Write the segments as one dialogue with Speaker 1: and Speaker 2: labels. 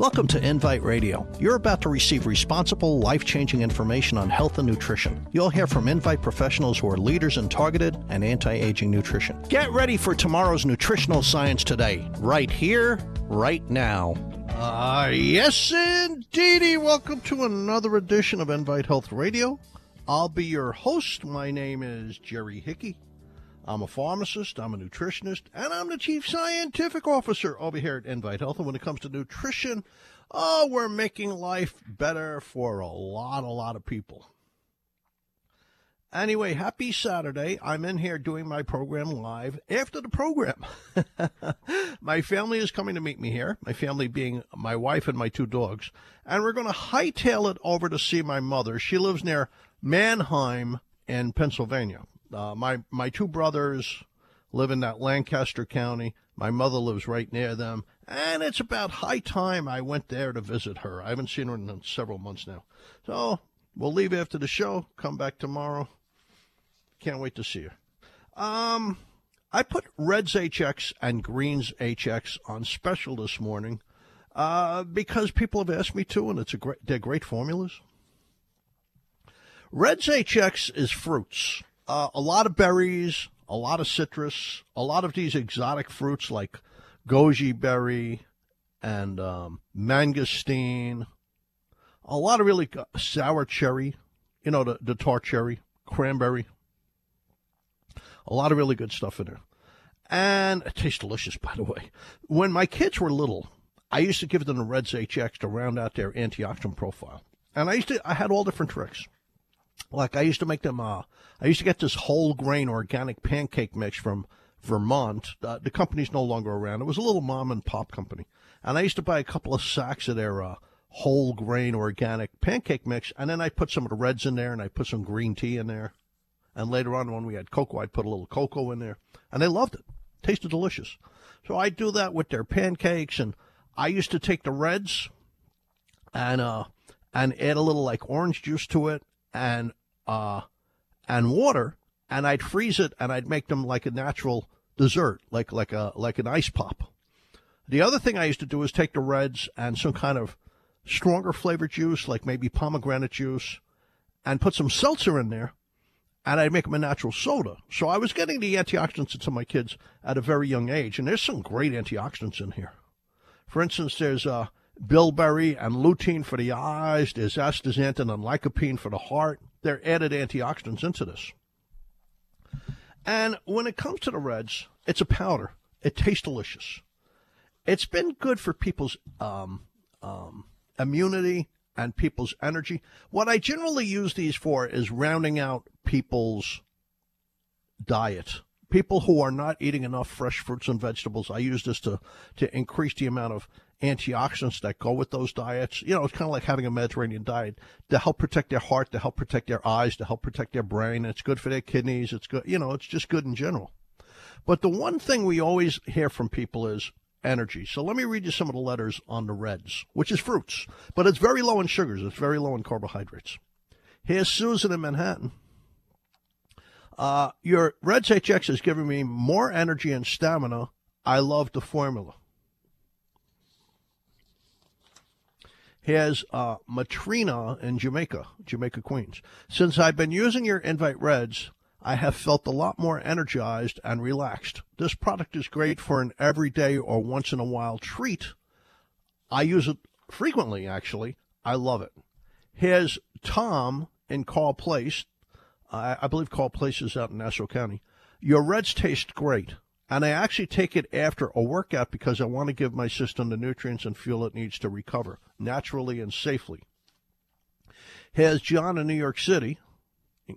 Speaker 1: Welcome to Invite Radio. You're about to receive responsible, life changing information on health and nutrition. You'll hear from Invite professionals who are leaders in targeted and anti aging nutrition. Get ready for tomorrow's nutritional science today, right here, right now. Ah, uh, yes, indeedy. Welcome to another edition of Invite Health Radio. I'll be your host. My name is Jerry Hickey. I'm a pharmacist, I'm a nutritionist, and I'm the chief scientific officer over here at Invite Health. And when it comes to nutrition, oh, we're making life better for a lot, a lot of people. Anyway, happy Saturday. I'm in here doing my program live after the program. my family is coming to meet me here, my family being my wife and my two dogs. And we're going to hightail it over to see my mother. She lives near Manheim in Pennsylvania. Uh, my my two brothers live in that Lancaster County. My mother lives right near them, and it's about high time I went there to visit her. I haven't seen her in several months now, so we'll leave after the show. Come back tomorrow. Can't wait to see her. Um, I put Reds HX and Greens HX on special this morning uh, because people have asked me to, and it's a great. They're great formulas. Reds HX is fruits uh, a lot of berries, a lot of citrus, a lot of these exotic fruits like goji berry and um, mangosteen, a lot of really sour cherry, you know, the, the tart cherry, cranberry. A lot of really good stuff in there. And it tastes delicious, by the way. When my kids were little, I used to give them the Reds HX to round out their antioxidant profile. And I used to, I had all different tricks. Like I used to make them. Uh, I used to get this whole grain organic pancake mix from Vermont. Uh, the company's no longer around. It was a little mom and pop company, and I used to buy a couple of sacks of their uh, whole grain organic pancake mix, and then I put some of the reds in there, and I put some green tea in there, and later on when we had cocoa, I'd put a little cocoa in there, and they loved it. Tasted delicious. So I do that with their pancakes, and I used to take the reds and uh and add a little like orange juice to it and uh, and water, and I'd freeze it and I'd make them like a natural dessert, like like a like an ice pop. The other thing I used to do is take the reds and some kind of stronger flavored juice, like maybe pomegranate juice, and put some seltzer in there, and I'd make them a natural soda. So I was getting the antioxidants into my kids at a very young age, and there's some great antioxidants in here. For instance, there's uh, bilberry and lutein for the eyes. There's astaxanthin and lycopene for the heart. They're added antioxidants into this. And when it comes to the reds, it's a powder. It tastes delicious. It's been good for people's um, um, immunity and people's energy. What I generally use these for is rounding out people's diet. People who are not eating enough fresh fruits and vegetables, I use this to, to increase the amount of antioxidants that go with those diets. You know, it's kind of like having a Mediterranean diet to help protect their heart, to help protect their eyes, to help protect their brain. It's good for their kidneys. It's good, you know, it's just good in general. But the one thing we always hear from people is energy. So let me read you some of the letters on the reds, which is fruits, but it's very low in sugars. It's very low in carbohydrates. Here's Susan in Manhattan. Uh, your Reds HX is giving me more energy and stamina. I love the formula. Has uh, Matrina in Jamaica, Jamaica Queens. Since I've been using your Invite Reds, I have felt a lot more energized and relaxed. This product is great for an everyday or once in a while treat. I use it frequently, actually. I love it. Here's Tom in Carle Place. I, I believe Carle Place is out in Nassau County. Your Reds taste great. And I actually take it after a workout because I want to give my system the nutrients and fuel it needs to recover naturally and safely. Has John in New York City,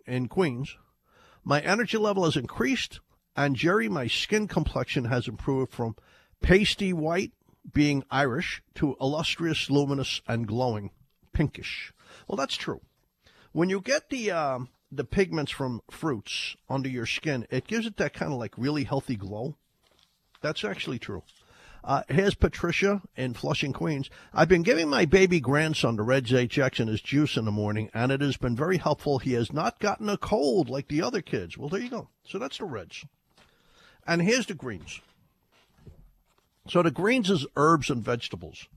Speaker 1: in Queens. My energy level has increased, and Jerry, my skin complexion has improved from pasty white being Irish to illustrious, luminous, and glowing pinkish. Well, that's true. When you get the uh, the pigments from fruits under your skin, it gives it that kind of like really healthy glow. That's actually true. Uh, here's Patricia in Flushing, Queens. I've been giving my baby grandson the Reds HX in his juice in the morning, and it has been very helpful. He has not gotten a cold like the other kids. Well, there you go. So that's the Reds. And here's the greens. So the greens is herbs and vegetables.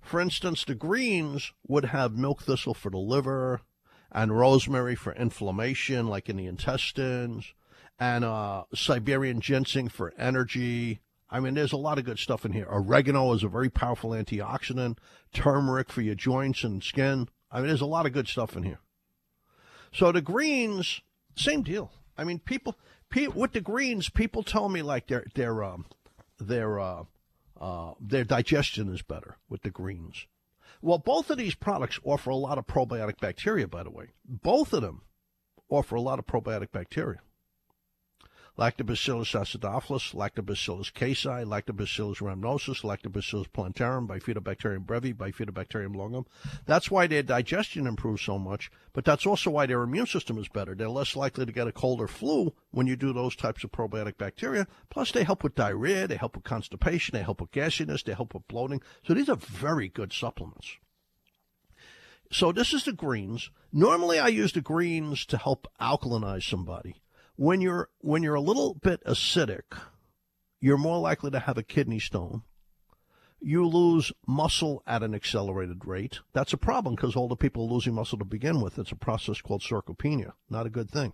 Speaker 1: For instance, the greens would have milk thistle for the liver and rosemary for inflammation, like in the intestines, and uh, Siberian ginseng for energy. I mean, there's a lot of good stuff in here. Oregano is a very powerful antioxidant. Turmeric for your joints and skin. I mean, there's a lot of good stuff in here. So the greens, same deal. I mean, people, with the greens, people tell me like their their um, their uh, uh, their digestion is better with the greens. Well, both of these products offer a lot of probiotic bacteria, by the way. Both of them offer a lot of probiotic bacteria. Lactobacillus acidophilus, Lactobacillus casei, Lactobacillus rhamnosus, Lactobacillus plantarum, Bifidobacterium breve, Bifidobacterium longum. That's why their digestion improves so much, but that's also why their immune system is better. They're less likely to get a cold or flu when you do those types of probiotic bacteria. Plus, they help with diarrhea, they help with constipation, they help with gasiness, they help with bloating. So these are very good supplements. So this is the greens. Normally I use the greens to help alkalinize somebody when you're when you're a little bit acidic, you're more likely to have a kidney stone. You lose muscle at an accelerated rate. That's a problem because all the people are losing muscle to begin with. It's a process called sarcopenia. Not a good thing.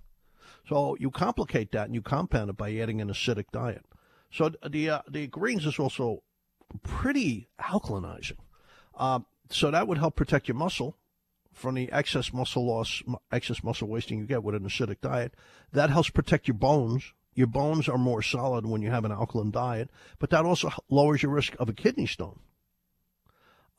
Speaker 1: So you complicate that and you compound it by adding an acidic diet. So the uh, the greens is also pretty alkalinizing. Uh, so that would help protect your muscle from the excess muscle loss, excess muscle wasting you get with an acidic diet. That helps protect your bones. Your bones are more solid when you have an alkaline diet, but that also lowers your risk of a kidney stone.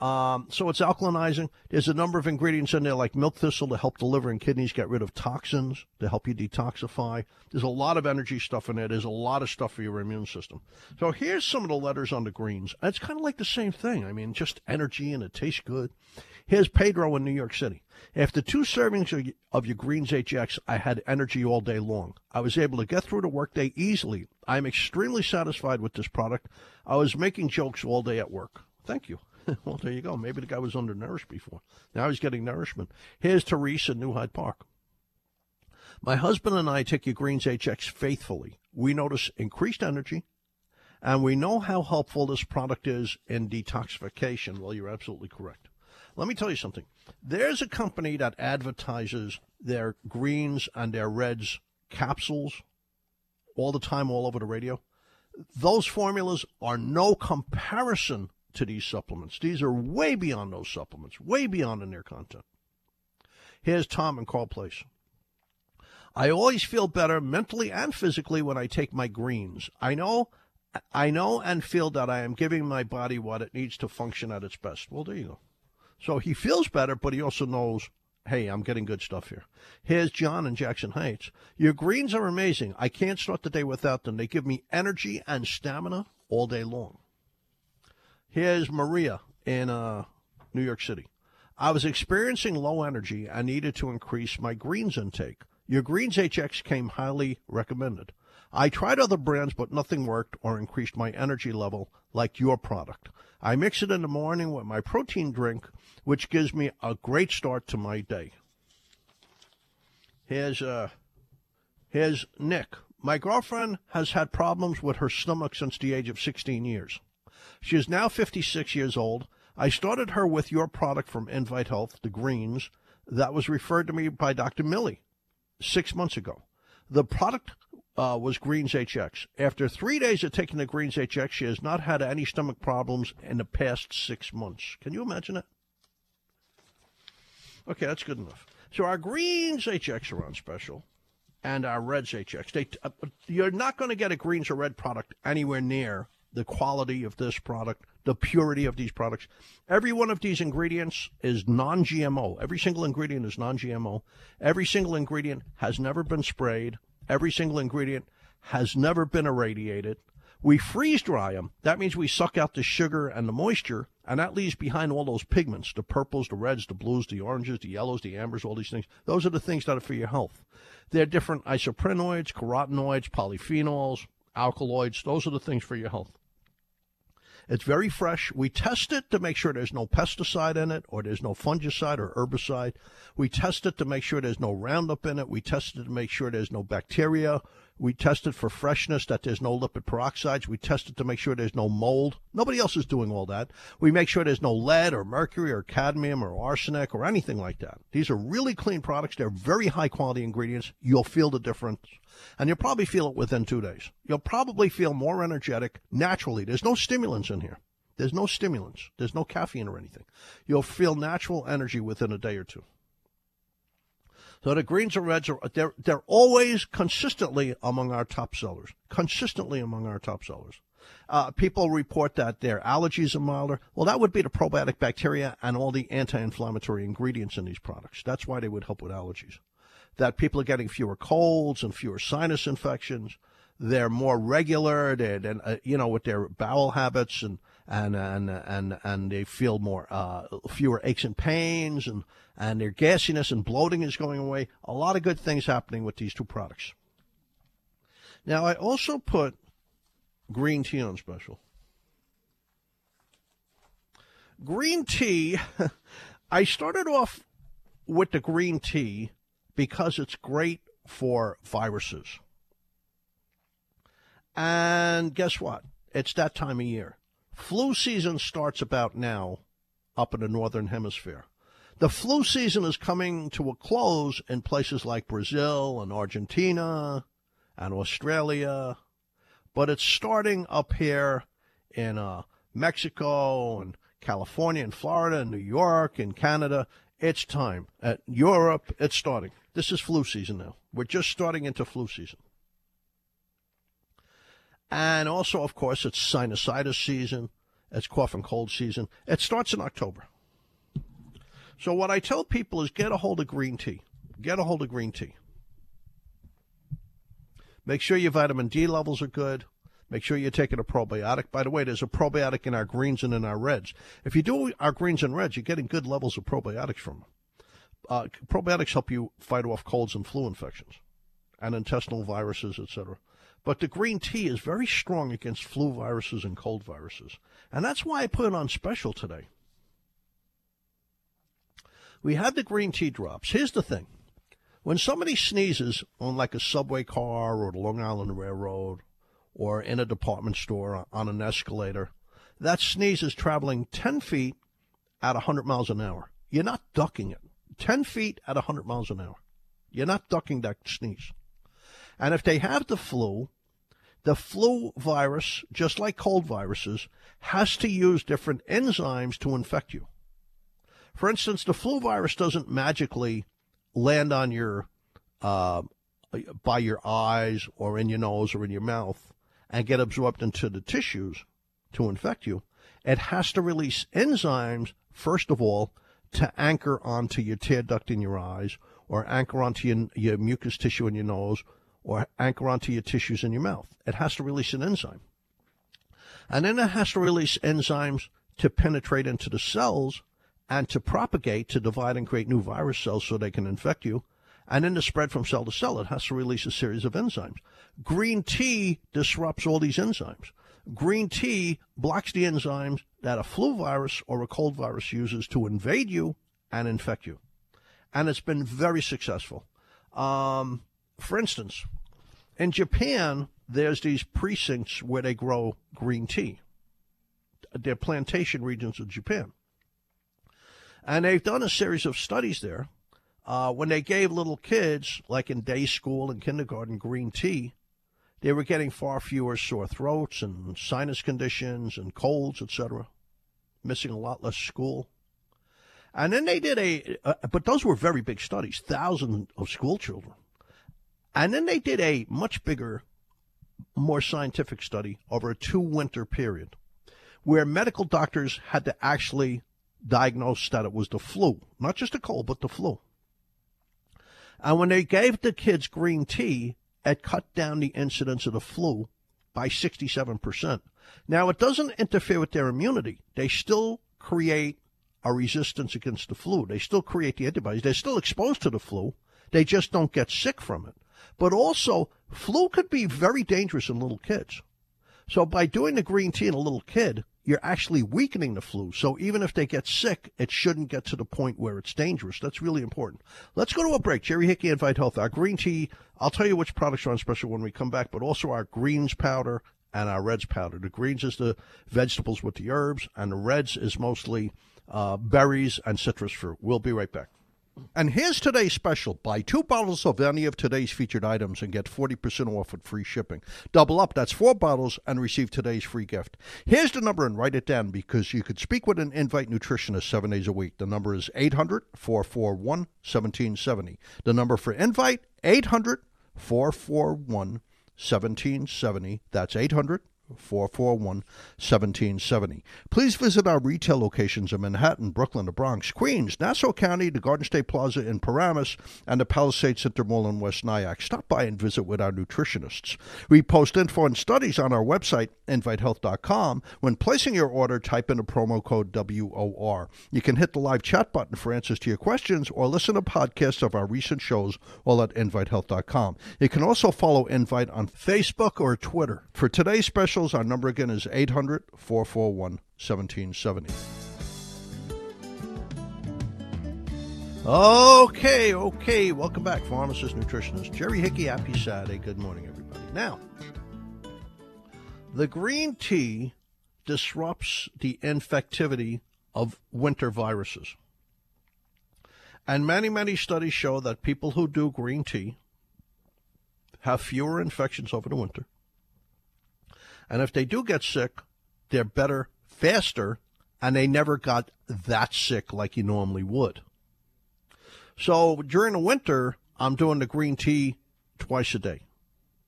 Speaker 1: Um, so it's alkalinizing. There's a number of ingredients in there like milk thistle to help the liver and kidneys get rid of toxins, to help you detoxify. There's a lot of energy stuff in there. There's a lot of stuff for your immune system. So here's some of the letters on the greens. It's kind of like the same thing. I mean, just energy and it tastes good. Here's Pedro in New York City. After two servings of your Greens HX, I had energy all day long. I was able to get through the workday easily. I'm extremely satisfied with this product. I was making jokes all day at work. Thank you. well, there you go. Maybe the guy was undernourished before. Now he's getting nourishment. Here's Teresa in New Hyde Park. My husband and I take your Greens HX faithfully. We notice increased energy, and we know how helpful this product is in detoxification. Well, you're absolutely correct. Let me tell you something. There's a company that advertises their greens and their reds capsules all the time, all over the radio. Those formulas are no comparison to these supplements. These are way beyond those supplements, way beyond in their content. Here's Tom in Carle Place. I always feel better mentally and physically when I take my greens. I know I know and feel that I am giving my body what it needs to function at its best. Well, there you go. So he feels better, but he also knows, hey, I'm getting good stuff here. Here's John in Jackson Heights. Your greens are amazing. I can't start the day without them. They give me energy and stamina all day long. Here's Maria in uh, New York City. I was experiencing low energy I needed to increase my greens intake. Your Greens HX came highly recommended. I tried other brands, but nothing worked or increased my energy level like your product. I mix it in the morning with my protein drink which gives me a great start to my day. Here's uh, here's Nick. My girlfriend has had problems with her stomach since the age of 16 years. She is now 56 years old. I started her with your product from Invite Health, the greens, that was referred to me by Dr. Millie six months ago. The product uh, was Greens HX. After three days of taking the Greens HX, she has not had any stomach problems in the past six months. Can you imagine that? Okay, that's good enough. So our greens HX are on special, and our reds HX. They, uh, you're not going to get a greens or red product anywhere near the quality of this product, the purity of these products. Every one of these ingredients is non GMO. Every single ingredient is non GMO. Every single ingredient has never been sprayed. Every single ingredient has never been irradiated. We freeze dry them. That means we suck out the sugar and the moisture, and that leaves behind all those pigments the purples, the reds, the blues, the oranges, the yellows, the ambers, all these things. Those are the things that are for your health. They're different isoprenoids, carotenoids, polyphenols, alkaloids. Those are the things for your health. It's very fresh. We test it to make sure there's no pesticide in it or there's no fungicide or herbicide. We test it to make sure there's no Roundup in it. We test it to make sure there's no bacteria. We test it for freshness, that there's no lipid peroxides. We test it to make sure there's no mold. Nobody else is doing all that. We make sure there's no lead or mercury or cadmium or arsenic or anything like that. These are really clean products. They're very high quality ingredients. You'll feel the difference. And you'll probably feel it within two days. You'll probably feel more energetic naturally. There's no stimulants in here. There's no stimulants. There's no caffeine or anything. You'll feel natural energy within a day or two. So the greens and reds are they're they're always consistently among our top sellers. Consistently among our top sellers. Uh, people report that their allergies are milder. Well, that would be the probiotic bacteria and all the anti-inflammatory ingredients in these products. That's why they would help with allergies. That people are getting fewer colds and fewer sinus infections. They're more regular. They're, they're uh, you know, with their bowel habits and and and and and they feel more uh, fewer aches and pains and and their gassiness and bloating is going away. A lot of good things happening with these two products. Now I also put green tea on special. Green tea, I started off with the green tea because it's great for viruses. And guess what? It's that time of year. Flu season starts about now up in the northern hemisphere. The flu season is coming to a close in places like Brazil and Argentina and Australia, but it's starting up here in uh, Mexico and California and Florida and New York and Canada. It's time. At Europe, it's starting. This is flu season now. We're just starting into flu season. And also, of course, it's sinusitis season. It's cough and cold season. It starts in October. So what I tell people is get a hold of green tea. Get a hold of green tea. Make sure your vitamin D levels are good. Make sure you're taking a probiotic. By the way, there's a probiotic in our greens and in our reds. If you do our greens and reds, you're getting good levels of probiotics from them. Uh, probiotics help you fight off colds and flu infections and intestinal viruses, etc. But the green tea is very strong against flu viruses and cold viruses. And that's why I put it on special today. We have the green tea drops. Here's the thing. When somebody sneezes on like a subway car or the Long Island Railroad or in a department store on an escalator, that sneeze is traveling 10 feet at 100 miles an hour. You're not ducking it. 10 feet at 100 miles an hour. You're not ducking that sneeze. And if they have the flu, the flu virus, just like cold viruses, has to use different enzymes to infect you. For instance, the flu virus doesn't magically land on your uh, by your eyes or in your nose or in your mouth and get absorbed into the tissues to infect you. It has to release enzymes first of all to anchor onto your tear duct in your eyes or anchor onto your, your mucous tissue in your nose or anchor onto your tissues in your mouth. It has to release an enzyme. And then it has to release enzymes to penetrate into the cells and to propagate, to divide and create new virus cells so they can infect you. And then to spread from cell to cell, it has to release a series of enzymes. Green tea disrupts all these enzymes. Green tea blocks the enzymes that a flu virus or a cold virus uses to invade you and infect you. And it's been very successful. Um, for instance, in Japan, there's these precincts where they grow green tea. They're plantation regions of Japan. And they've done a series of studies there. Uh, when they gave little kids, like in day school and kindergarten, green tea, they were getting far fewer sore throats and sinus conditions and colds, etc. Missing a lot less school. And then they did a, uh, but those were very big studies, thousands of school children. And then they did a much bigger, more scientific study over a two winter period where medical doctors had to actually diagnose that it was the flu, not just a cold, but the flu. And when they gave the kids green tea, it cut down the incidence of the flu by 67%. Now, it doesn't interfere with their immunity. They still create a resistance against the flu. They still create the antibodies. They're still exposed to the flu. They just don't get sick from it. But also, flu could be very dangerous in little kids. So by doing the green tea in a little kid, you're actually weakening the flu. So even if they get sick, it shouldn't get to the point where it's dangerous. That's really important. Let's go to a break. Jerry Hickey Invite Health. Our green tea, I'll tell you which products are on special when we come back, but also our greens powder and our reds powder. The greens is the vegetables with the herbs, and the reds is mostly uh, berries and citrus fruit. We'll be right back. And here's today's special. Buy two bottles of any of today's featured items and get 40% off with free shipping. Double up, that's four bottles, and receive today's free gift. Here's the number and write it down because you could speak with an Invite nutritionist seven days a week. The number is 800 441 1770. The number for Invite, 800 441 1770. That's 800 441 1770. Please visit our retail locations in Manhattan, Brooklyn, the Bronx, Queens, Nassau County, the Garden State Plaza in Paramus, and the Palisades Center Mall in West Nyack. Stop by and visit with our nutritionists. We post info and studies on our website, invitehealth.com. When placing your order, type in the promo code WOR. You can hit the live chat button for answers to your questions or listen to podcasts of our recent shows all at invitehealth.com. You can also follow Invite on Facebook or Twitter. For today's special, our number again is 800 441 1770. Okay, okay. Welcome back, pharmacist, nutritionist Jerry Hickey. Happy Saturday. Good morning, everybody. Now, the green tea disrupts the infectivity of winter viruses. And many, many studies show that people who do green tea have fewer infections over the winter and if they do get sick, they're better faster and they never got that sick like you normally would. So during the winter, I'm doing the green tea twice a day.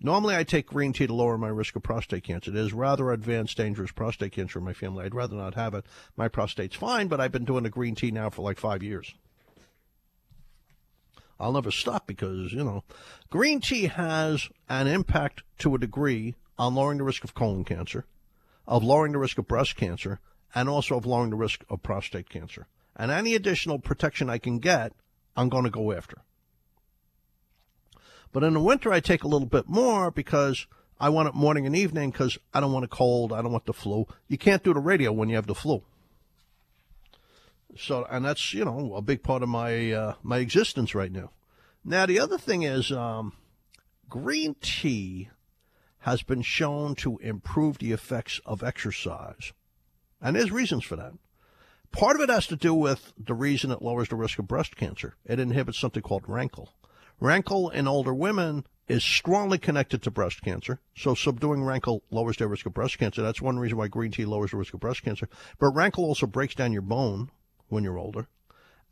Speaker 1: Normally, I take green tea to lower my risk of prostate cancer. It is rather advanced, dangerous prostate cancer in my family. I'd rather not have it. My prostate's fine, but I've been doing the green tea now for like five years. I'll never stop because, you know, green tea has an impact to a degree on lowering the risk of colon cancer, of lowering the risk of breast cancer, and also of lowering the risk of prostate cancer. And any additional protection I can get, I'm going to go after. But in the winter, I take a little bit more because I want it morning and evening because I don't want a cold. I don't want the flu. You can't do the radio when you have the flu. So, and that's you know a big part of my uh, my existence right now. Now the other thing is um, green tea has been shown to improve the effects of exercise. And there's reasons for that. Part of it has to do with the reason it lowers the risk of breast cancer. It inhibits something called RANKL. RANKL in older women is strongly connected to breast cancer. So subduing RANKL lowers their risk of breast cancer. That's one reason why green tea lowers the risk of breast cancer. But RANKL also breaks down your bone when you're older.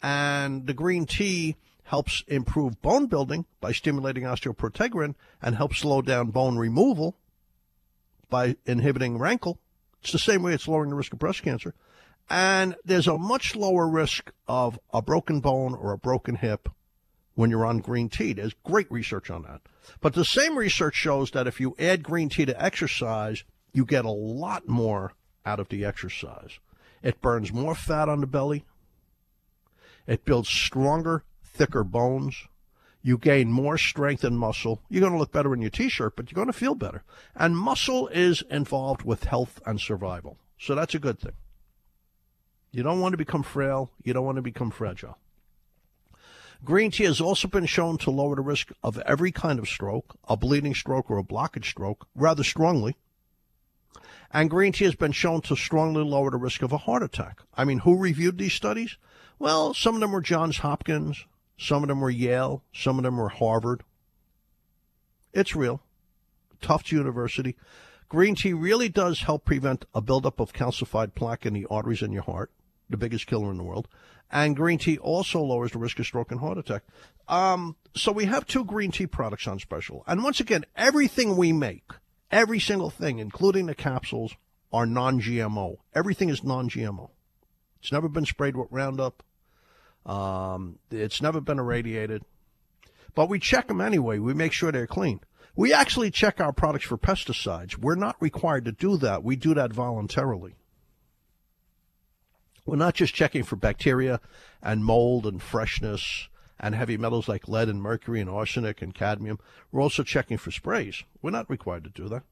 Speaker 1: And the green tea helps improve bone building by stimulating osteoprotein and helps slow down bone removal by inhibiting RANKL. It's the same way it's lowering the risk of breast cancer. And there's a much lower risk of a broken bone or a broken hip when you're on green tea. There's great research on that. But the same research shows that if you add green tea to exercise, you get a lot more out of the exercise. It burns more fat on the belly. It builds stronger thicker bones. You gain more strength and muscle. You're going to look better in your t shirt, but you're going to feel better. And muscle is involved with health and survival. So that's a good thing. You don't want to become frail. You don't want to become fragile. Green tea has also been shown to lower the risk of every kind of stroke, a bleeding stroke or a blockage stroke, rather strongly. And green tea has been shown to strongly lower the risk of a heart attack. I mean, who reviewed these studies? Well, some of them were Johns Hopkins, some of them were Yale. Some of them were Harvard. It's real. Tufts University. Green tea really does help prevent a buildup of calcified plaque in the arteries in your heart, the biggest killer in the world. And green tea also lowers the risk of stroke and heart attack. Um, so we have two green tea products on special. And once again, everything we make, every single thing, including the capsules, are non GMO. Everything is non GMO. It's never been sprayed with Roundup. Um, it's never been irradiated, but we check them anyway. We make sure they're clean. We actually check our products for pesticides. We're not required to do that. We do that voluntarily. We're not just checking for bacteria and mold and freshness and heavy metals like lead and mercury and arsenic and cadmium. We're also checking for sprays. We're not required to do that.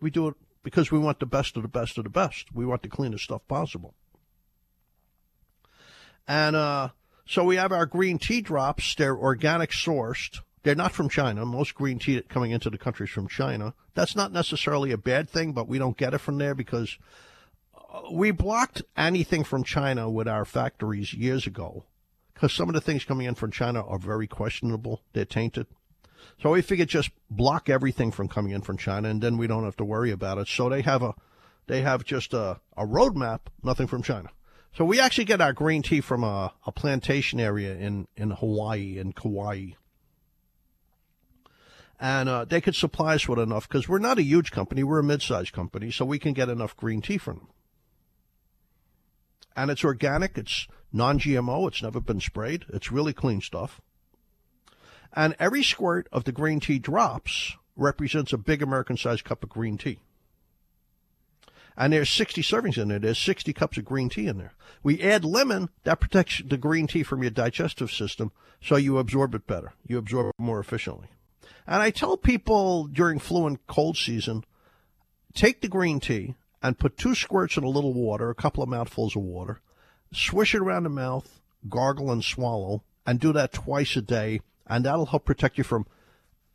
Speaker 1: We do it because we want the best of the best of the best. We want the cleanest stuff possible. And uh, so we have our green tea drops. They're organic sourced. They're not from China. Most green tea coming into the country is from China. That's not necessarily a bad thing, but we don't get it from there because uh, we blocked anything from China with our factories years ago because some of the things coming in from China are very questionable. They're tainted. So we figured just block everything from coming in from China, and then we don't have to worry about it. So they have a, they have just a, a roadmap, nothing from China. So we actually get our green tea from a, a plantation area in, in Hawaii and Kauai. And uh, they could supply us with enough because we're not a huge company, we're a mid-sized company, so we can get enough green tea from them. And it's organic, it's non-GMO, it's never been sprayed, it's really clean stuff. And every squirt of the green tea drops represents a big American sized cup of green tea. And there's 60 servings in there. There's 60 cups of green tea in there. We add lemon, that protects the green tea from your digestive system, so you absorb it better. You absorb it more efficiently. And I tell people during flu and cold season, take the green tea and put two squirts in a little water, a couple of mouthfuls of water, swish it around the mouth, gargle and swallow, and do that twice a day and that'll help protect you from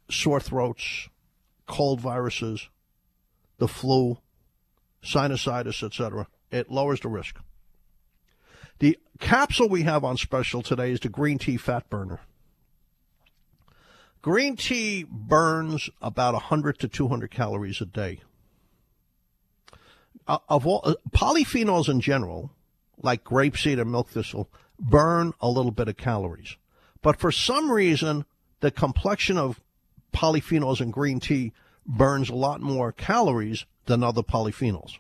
Speaker 1: sore throats, cold viruses, the flu, sinusitis, etc. It lowers the risk. The capsule we have on special today is the green tea fat burner. Green tea burns about 100 to 200 calories a day. Uh, of all uh, polyphenols in general, like grapeseed and milk thistle, burn a little bit of calories. But for some reason, the complexion of polyphenols in green tea burns a lot more calories than other polyphenols.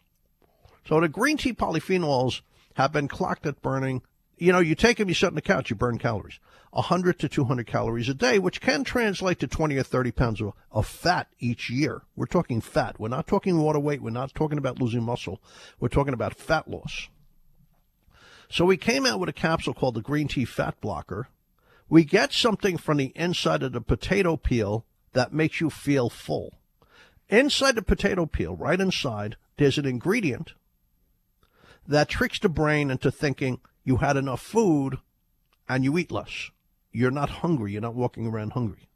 Speaker 1: So the green tea polyphenols have been clocked at burning. You know, you take them, you sit on the couch, you burn calories. 100 to 200 calories a day, which can translate to 20 or 30 pounds of, of fat each year. We're talking fat. We're not talking water weight. We're not talking about losing muscle. We're talking about fat loss. So we came out with a capsule called the Green Tea Fat Blocker, we get something from the inside of the potato peel that makes you feel full. Inside the potato peel, right inside, there's an ingredient that tricks the brain into thinking you had enough food and you eat less. You're not hungry. You're not walking around hungry.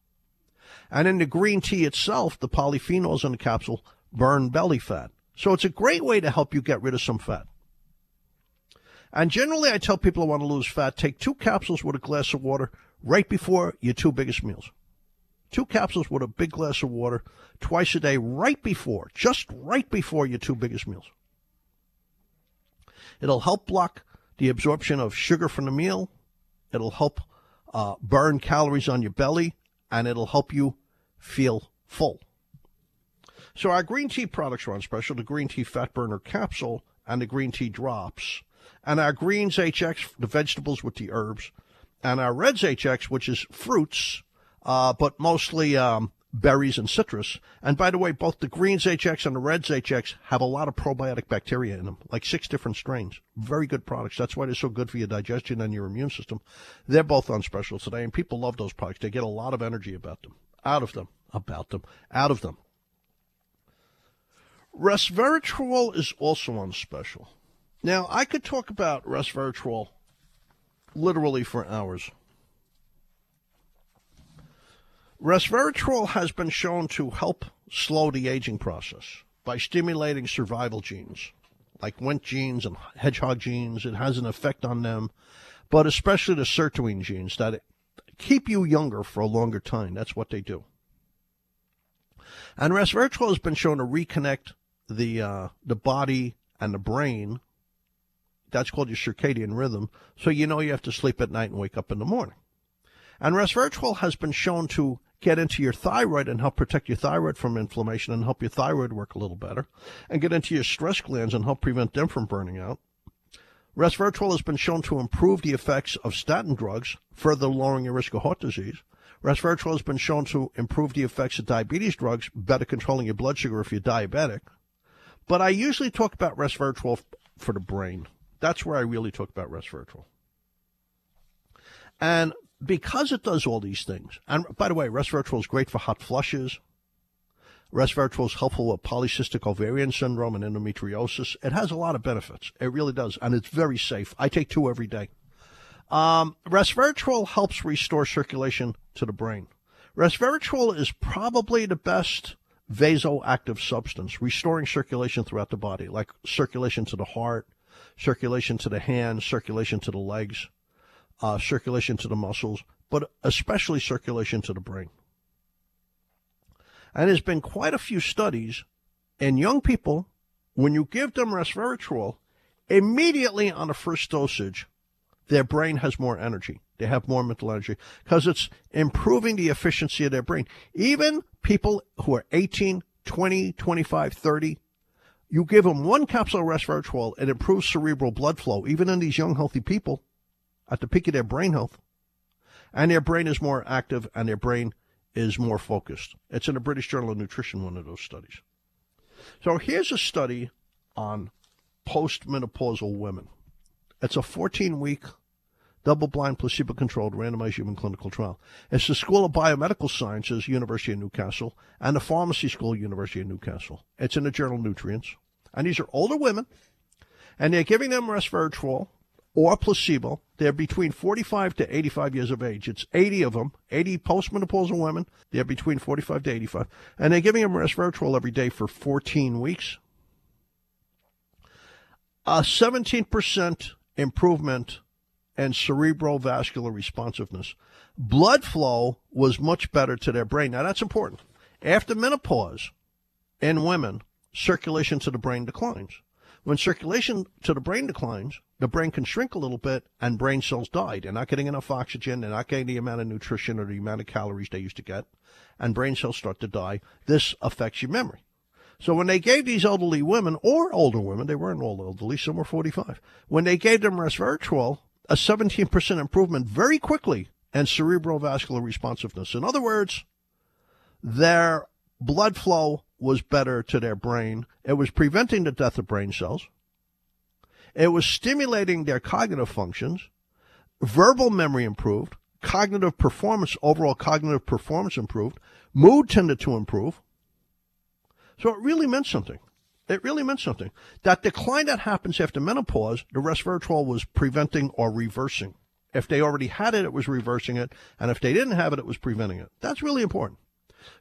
Speaker 1: And in the green tea itself, the polyphenols in the capsule burn belly fat. So it's a great way to help you get rid of some fat. And generally, I tell people who want to lose fat, take two capsules with a glass of water right before your two biggest meals. Two capsules with a big glass of water twice a day, right before, just right before your two biggest meals. It'll help block the absorption of sugar from the meal. It'll help uh, burn calories on your belly, and it'll help you feel full. So our green tea products are on special: the green tea fat burner capsule and the green tea drops, and our greens HX, the vegetables with the herbs, and our Reds HX, which is fruits, uh, but mostly um, berries and citrus. And by the way, both the Greens HX and the Reds HX have a lot of probiotic bacteria in them, like six different strains. Very good products. That's why they're so good for your digestion and your immune system. They're both on special today, and people love those products. They get a lot of energy about them, out of them, about them, out of them. Resveratrol is also on special. Now, I could talk about resveratrol literally for hours. Resveratrol has been shown to help slow the aging process by stimulating survival genes, like Wnt genes and hedgehog genes. It has an effect on them, but especially the sirtuin genes that keep you younger for a longer time. That's what they do. And resveratrol has been shown to reconnect the uh, the body and the brain that's called your circadian rhythm. So you know you have to sleep at night and wake up in the morning. And resveratrol has been shown to get into your thyroid and help protect your thyroid from inflammation and help your thyroid work a little better, and get into your stress glands and help prevent them from burning out. Resveratrol has been shown to improve the effects of statin drugs, further lowering your risk of heart disease. Resveratrol has been shown to improve the effects of diabetes drugs, better controlling your blood sugar if you're diabetic. But I usually talk about resveratrol for the brain. That's where I really talk about resveratrol. And because it does all these things, and by the way, resveratrol is great for hot flushes. Resveratrol is helpful with polycystic ovarian syndrome and endometriosis. It has a lot of benefits. It really does. And it's very safe. I take two every day. Um, resveratrol helps restore circulation to the brain. Resveratrol is probably the best vasoactive substance, restoring circulation throughout the body, like circulation to the heart, circulation to the hands, circulation to the legs, uh, circulation to the muscles, but especially circulation to the brain. And there's been quite a few studies in young people, when you give them resveratrol, immediately on the first dosage, their brain has more energy. They have more mental energy because it's improving the efficiency of their brain. Even people who are 18, 20, 25, 30, you give them one capsule of resveratrol, it improves cerebral blood flow, even in these young, healthy people at the peak of their brain health. And their brain is more active and their brain is more focused. It's in the British Journal of Nutrition, one of those studies. So here's a study on postmenopausal women. It's a 14 week, double blind, placebo controlled, randomized human clinical trial. It's the School of Biomedical Sciences, University of Newcastle, and the Pharmacy School, University of Newcastle. It's in the journal Nutrients. And these are older women, and they're giving them resveratrol or placebo. They're between 45 to 85 years of age. It's 80 of them, 80 postmenopausal women. They're between 45 to 85. And they're giving them resveratrol every day for 14 weeks. A 17% improvement in cerebrovascular responsiveness. Blood flow was much better to their brain. Now, that's important. After menopause in women, circulation to the brain declines. When circulation to the brain declines, the brain can shrink a little bit and brain cells die. They're not getting enough oxygen. They're not getting the amount of nutrition or the amount of calories they used to get. And brain cells start to die. This affects your memory. So when they gave these elderly women or older women, they weren't all elderly, some were 45, when they gave them resveratrol, a 17% improvement very quickly in cerebrovascular responsiveness. In other words, their blood flow was better to their brain. It was preventing the death of brain cells. It was stimulating their cognitive functions. Verbal memory improved. Cognitive performance, overall cognitive performance improved. Mood tended to improve. So it really meant something. It really meant something. That decline that happens after menopause, the resveratrol was preventing or reversing. If they already had it, it was reversing it. And if they didn't have it, it was preventing it. That's really important.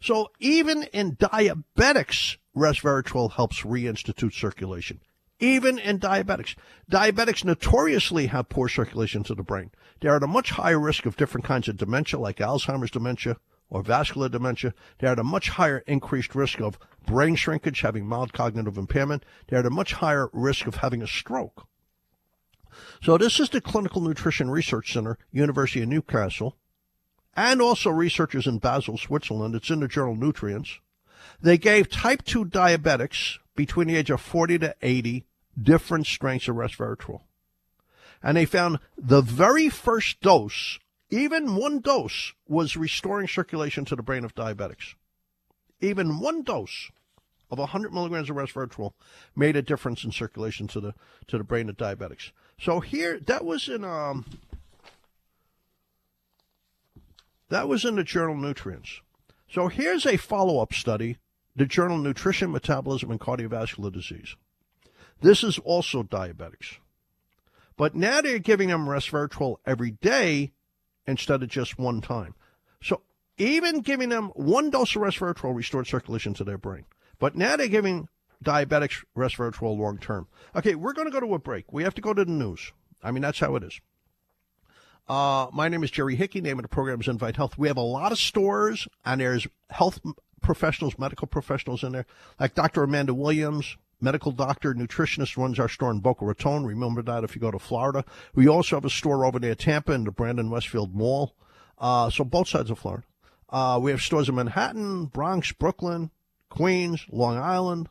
Speaker 1: So even in diabetics, resveratrol helps reinstitute circulation. Even in diabetics. Diabetics notoriously have poor circulation to the brain. They're at a much higher risk of different kinds of dementia, like Alzheimer's dementia or vascular dementia. They're at a much higher increased risk of brain shrinkage, having mild cognitive impairment. They're at a much higher risk of having a stroke. So this is the Clinical Nutrition Research Center, University of Newcastle, and also researchers in Basel, Switzerland. It's in the journal Nutrients. They gave type 2 diabetics between the age of 40 to 80 different strengths of resveratrol. And they found the very first dose, even one dose, was restoring circulation to the brain of diabetics. Even one dose of 100 milligrams of resveratrol made a difference in circulation to the to the brain of diabetics. So here, that was in um, that was in the journal Nutrients. So here's a follow up study, the journal Nutrition, Metabolism, and Cardiovascular Disease. This is also diabetics. But now they're giving them resveratrol every day instead of just one time. So even giving them one dose of resveratrol restored circulation to their brain. But now they're giving diabetics resveratrol long term. Okay, we're going to go to a break. We have to go to the news. I mean, that's how it is. Uh, my name is Jerry Hickey. Name of the program is Invite Health. We have a lot of stores, and there's health professionals, medical professionals in there, like Dr. Amanda Williams, medical doctor, nutritionist, runs our store in Boca Raton. Remember that if you go to Florida. We also have a store over near Tampa in the Brandon Westfield Mall. Uh, so both sides of Florida. Uh, we have stores in Manhattan, Bronx, Brooklyn, Queens, Long Island,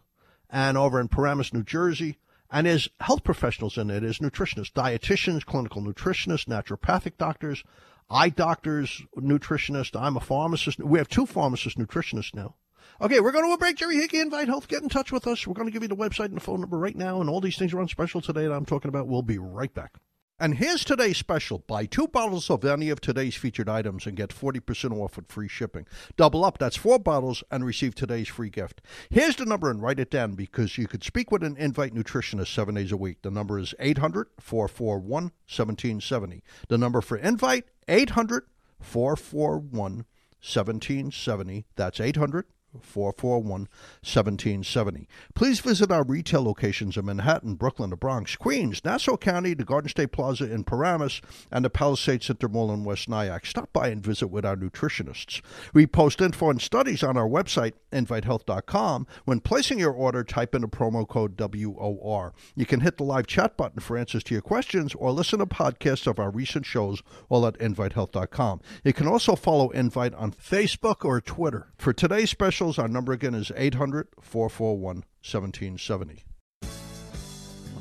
Speaker 1: and over in Paramus, New Jersey. And as health professionals in it. There's nutritionists, dietitians, clinical nutritionists, naturopathic doctors, eye doctors, nutritionists, I'm a pharmacist. We have two pharmacist nutritionists now. Okay, we're going to a break. Jerry Hickey, Invite Health. Get in touch with us. We're going to give you the website and the phone number right now, and all these things are on special today that I'm talking about. We'll be right back. And here's today's special. Buy two bottles of any of today's featured items and get 40% off with free shipping. Double up, that's four bottles, and receive today's free gift. Here's the number and write it down because you could speak with an Invite nutritionist seven days a week. The number is 800 441 1770. The number for Invite, 800 441 1770. That's 800 441 1770. Please visit our retail locations in Manhattan, Brooklyn, the Bronx, Queens, Nassau County, the Garden State Plaza in Paramus, and the Palisades Center Mall in West Nyack. Stop by and visit with our nutritionists. We post info and studies on our website, invitehealth.com. When placing your order, type in the promo code WOR. You can hit the live chat button for answers to your questions or listen to podcasts of our recent shows all at invitehealth.com. You can also follow Invite on Facebook or Twitter. For today's special, our number again is 800 441 1770.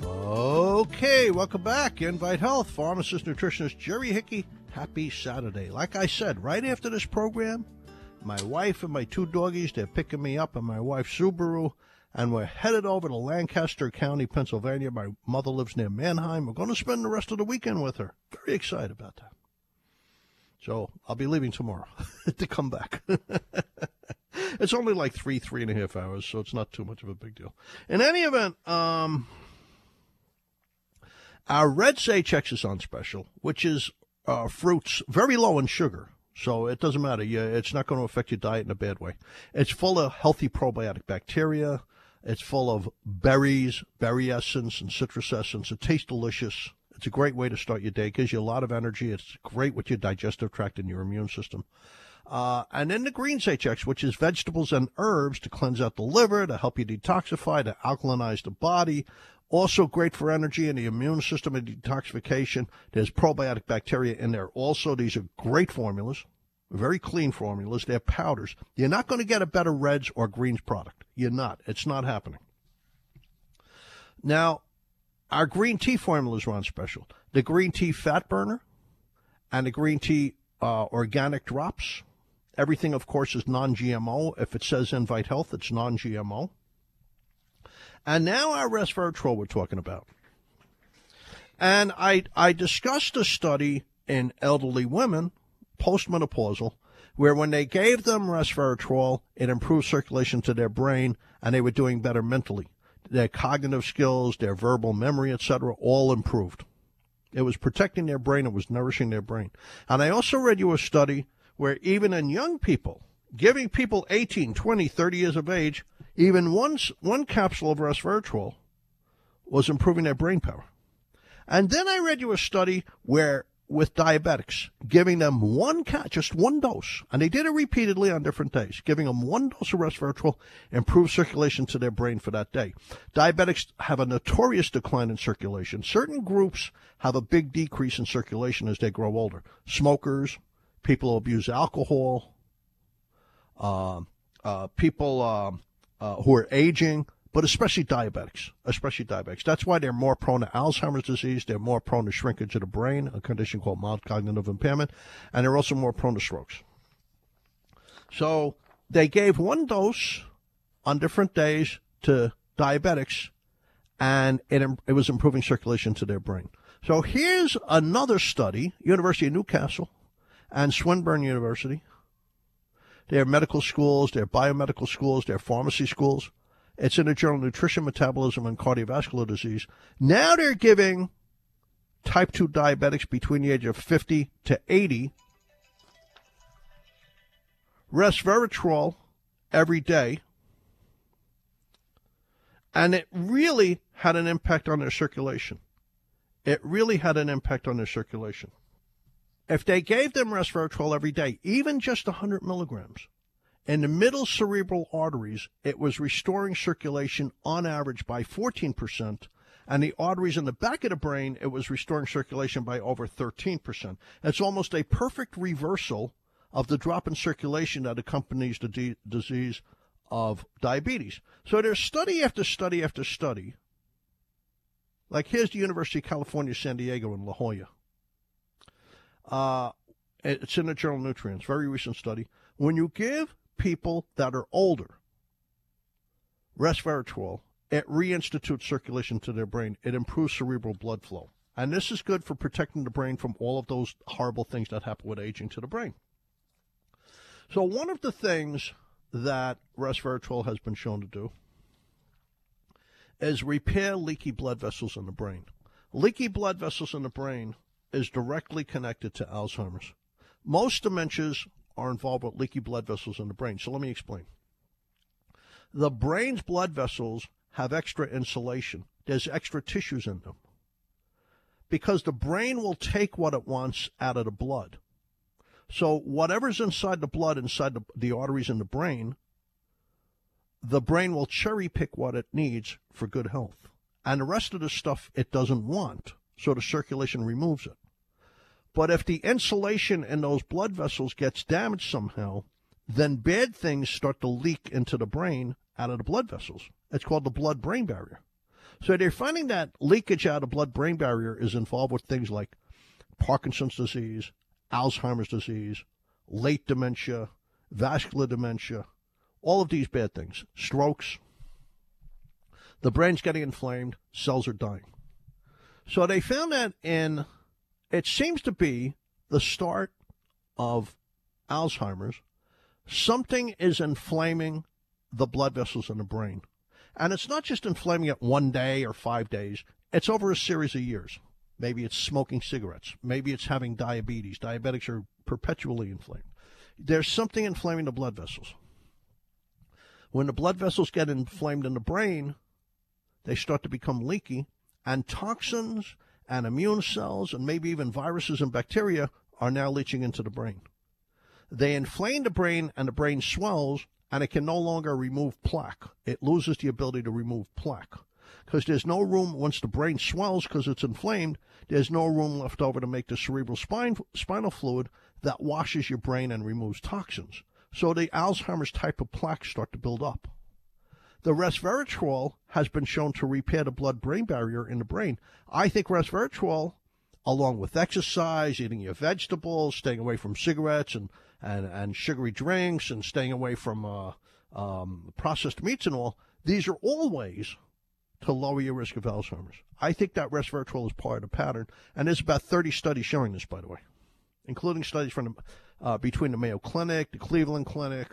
Speaker 1: Okay, welcome back. Invite Health, pharmacist, nutritionist Jerry Hickey. Happy Saturday. Like I said, right after this program, my wife and my two doggies, they're picking me up in my wife's Subaru, and we're headed over to Lancaster County, Pennsylvania. My mother lives near Manheim. We're going to spend the rest of the weekend with her. Very excited about that. So I'll be leaving tomorrow to come back. it's only like three, three and a half hours, so it's not too much of a big deal. In any event, um, our reds HX is on special, which is uh, fruits very low in sugar. So it doesn't matter. You, it's not going to affect your diet in a bad way. It's full of healthy probiotic bacteria. It's full of berries, berry essence, and citrus essence. It tastes delicious. It's a great way to start your day. It gives you a lot of energy. It's great with your digestive tract and your immune system. Uh, and then the greens HX, which is vegetables and herbs to cleanse out the liver, to help you detoxify, to alkalinize the body. Also great for energy and the immune system and detoxification. There's probiotic bacteria in there. Also, these are great formulas, very clean formulas. They're powders. You're not going to get a better reds or greens product. You're not. It's not happening. Now, our green tea formulas are on special. The green tea fat burner and the green tea uh, organic drops. Everything, of course, is non GMO. If it says Invite Health, it's non GMO. And now our resveratrol we're talking about. And I, I discussed a study in elderly women, postmenopausal, where when they gave them resveratrol, it improved circulation to their brain and they were doing better mentally. Their cognitive skills, their verbal memory, etc., all improved. It was protecting their brain, it was nourishing their brain. And I also read you a study where even in young people, giving people 18, 20, 30 years of age, even once one capsule of resveratrol was improving their brain power. And then I read you a study where with diabetics, giving them one cat, just one dose, and they did it repeatedly on different days, giving them one dose of resveratrol improved circulation to their brain for that day. Diabetics have a notorious decline in circulation. Certain groups have a big decrease in circulation as they grow older. Smokers, people who abuse alcohol, uh, uh, people uh, uh, who are aging, but especially diabetics, especially diabetics. That's why they're more prone to Alzheimer's disease. They're more prone to shrinkage of the brain, a condition called mild cognitive impairment, and they're also more prone to strokes. So they gave one dose on different days to diabetics, and it, it was improving circulation to their brain. So here's another study, University of Newcastle and Swinburne University. Their medical schools, their biomedical schools, their pharmacy schools it's in the journal Nutrition, Metabolism, and Cardiovascular Disease. Now they're giving type 2 diabetics between the age of 50 to 80 resveratrol every day. And it really had an impact on their circulation. It really had an impact on their circulation. If they gave them resveratrol every day, even just 100 milligrams, in the middle cerebral arteries, it was restoring circulation on average by 14%. And the arteries in the back of the brain, it was restoring circulation by over 13%. It's almost a perfect reversal of the drop in circulation that accompanies the de- disease of diabetes. So there's study after study after study. Like here's the University of California, San Diego, in La Jolla. Uh, It's in the journal Nutrients, very recent study. When you give people that are older resveratrol, it reinstitutes circulation to their brain. It improves cerebral blood flow. And this is good for protecting the brain from all of those horrible things that happen with aging to the brain. So, one of the things that resveratrol has been shown to do is repair leaky blood vessels in the brain. Leaky blood vessels in the brain is directly connected to Alzheimer's. Most dementias are involved with leaky blood vessels in the brain. So let me explain. The brain's blood vessels have extra insulation. There's extra tissues in them. Because the brain will take what it wants out of the blood. So whatever's inside the blood, inside the, the arteries in the brain, the brain will cherry pick what it needs for good health. And the rest of the stuff it doesn't want, so the circulation removes it. But if the insulation in those blood vessels gets damaged somehow, then bad things start to leak into the brain out of the blood vessels. It's called the blood brain barrier. So they're finding that leakage out of blood brain barrier is involved with things like Parkinson's disease, Alzheimer's disease, late dementia, vascular dementia, all of these bad things, strokes. The brain's getting inflamed, cells are dying. So they found that in, it seems to be the start of Alzheimer's. Something is inflaming the blood vessels in the brain. And it's not just inflaming it one day or five days, it's over a series of years. Maybe it's smoking cigarettes. Maybe it's having diabetes. Diabetics are perpetually inflamed. There's something inflaming the blood vessels. When the blood vessels get inflamed in the brain, they start to become leaky, and toxins and immune cells and maybe even viruses and bacteria are now leaching into the brain. They inflame the brain, and the brain swells, and it can no longer remove plaque. It loses the ability to remove plaque because there's no room once the brain swells because it's inflamed. There's no room left over to make the cerebral spine, spinal fluid that washes your brain and removes toxins. So the Alzheimer's type of plaques start to build up. The resveratrol has been shown to repair the blood-brain barrier in the brain. I think resveratrol, along with exercise, eating your vegetables, staying away from cigarettes and and, and sugary drinks and staying away from uh, um, processed meats and all, these are all ways to lower your risk of Alzheimer's. I think that resveratrol is part of the pattern, and there's about 30 studies showing this, by the way, including studies from the, uh, between the Mayo Clinic, the Cleveland Clinic,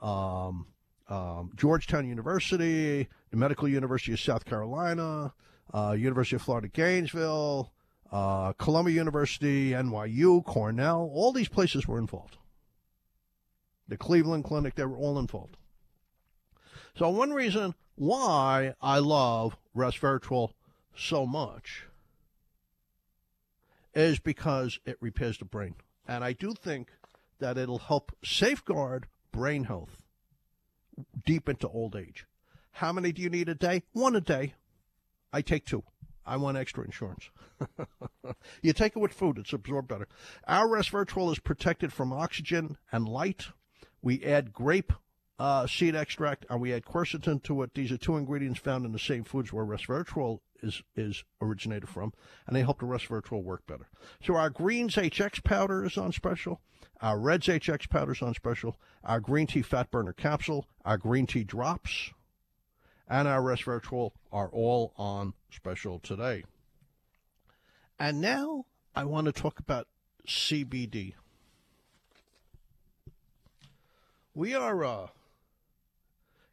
Speaker 1: um, um, Georgetown University, the Medical University of South Carolina, uh, University of Florida Gainesville, uh, Columbia University, NYU, Cornell, all these places were involved the Cleveland Clinic, they were all involved. So one reason why I love resveratrol so much is because it repairs the brain. And I do think that it'll help safeguard brain health deep into old age. How many do you need a day? One a day. I take two. I want extra insurance. you take it with food, it's absorbed better. Our resveratrol is protected from oxygen and light. We add grape uh, seed extract and we add quercetin to it. These are two ingredients found in the same foods where resveratrol is, is originated from, and they help the resveratrol work better. So our greens HX powder is on special. Our reds HX powder is on special. Our green tea fat burner capsule, our green tea drops, and our resveratrol are all on special today. And now I want to talk about CBD. We are uh,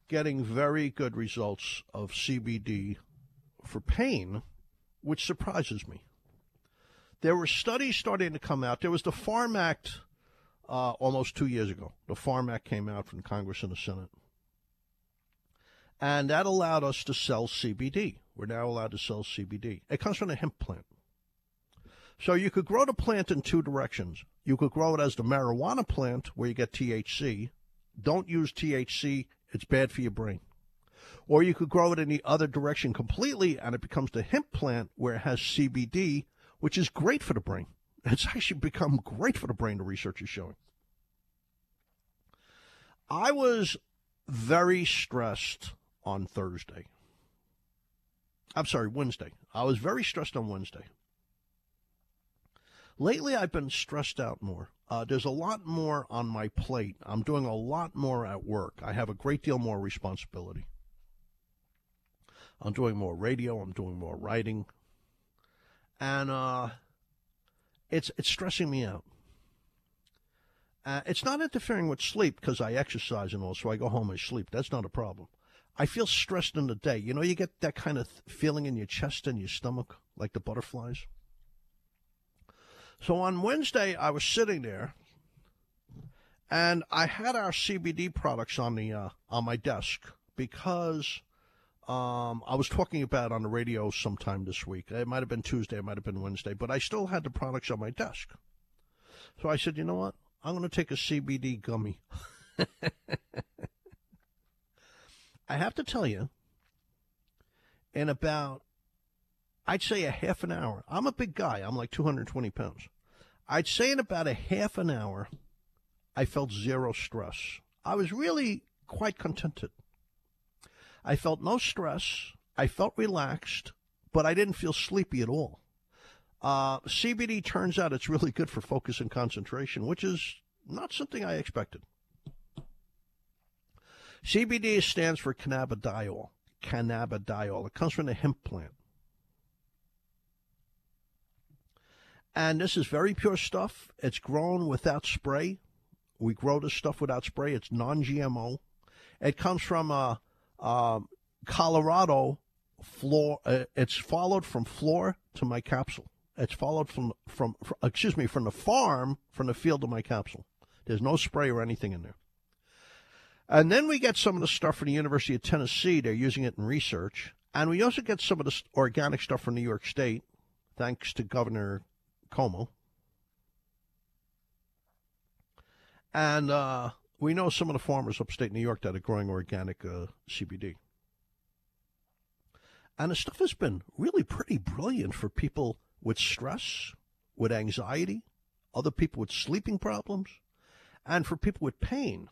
Speaker 1: getting very good results of CBD for pain, which surprises me. There were studies starting to come out. There was the Farm Act uh, almost two years ago. The Farm Act came out from Congress and the Senate. And that allowed us to sell CBD. We're now allowed to sell CBD. It comes from a hemp plant. So you could grow the plant in two directions. You could grow it as the marijuana plant, where you get THC, don't use THC, it's bad for your brain. Or you could grow it in the other direction completely and it becomes the hemp plant where it has CBD, which is great for the brain. It's actually become great for the brain, the research is showing. I was very stressed on Thursday. I'm sorry, Wednesday. I was very stressed on Wednesday. Lately, I've been stressed out more. Uh, there's a lot more on my plate. I'm doing a lot more at work. I have a great deal more responsibility. I'm doing more radio. I'm doing more writing, and uh, it's it's stressing me out. Uh, it's not interfering with sleep because I exercise and all, so I go home and sleep. That's not a problem. I feel stressed in the day. You know, you get that kind of feeling in your chest and your stomach, like the butterflies. So on Wednesday, I was sitting there, and I had our CBD products on the uh, on my desk because um, I was talking about on the radio sometime this week. It might have been Tuesday, it might have been Wednesday, but I still had the products on my desk. So I said, you know what? I'm going to take a CBD gummy. I have to tell you, in about, I'd say a half an hour, I'm a big guy. I'm like 220 pounds. I'd say in about a half an hour, I felt zero stress. I was really quite contented. I felt no stress. I felt relaxed, but I didn't feel sleepy at all. Uh, CBD turns out it's really good for focus and concentration, which is not something I expected. CBD stands for cannabidiol. Cannabidiol. It comes from the hemp plant. And this is very pure stuff. It's grown without spray. We grow this stuff without spray. It's non GMO. It comes from uh, uh, Colorado floor. Uh, it's followed from floor to my capsule. It's followed from, from, from, excuse me, from the farm, from the field to my capsule. There's no spray or anything in there. And then we get some of the stuff from the University of Tennessee. They're using it in research. And we also get some of the organic stuff from New York State, thanks to Governor Cuomo. And uh, we know some of the farmers upstate New York that are growing organic uh, CBD. And the stuff has been really pretty brilliant for people with stress, with anxiety, other people with sleeping problems, and for people with pain.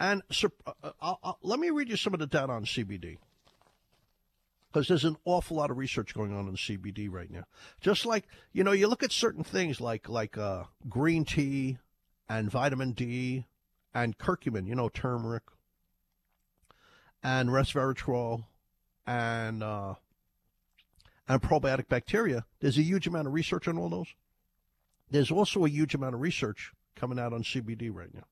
Speaker 1: And so, uh, uh, I'll, I'll, let me read you some of the data on CBD. Because there's an awful lot of research going on in CBD right now. Just like, you know, you look at certain things like, like uh, green tea and vitamin D and curcumin, you know, turmeric and resveratrol and, uh, and probiotic bacteria. There's a huge amount of research on all those. There's also a huge amount of research coming out on CBD right now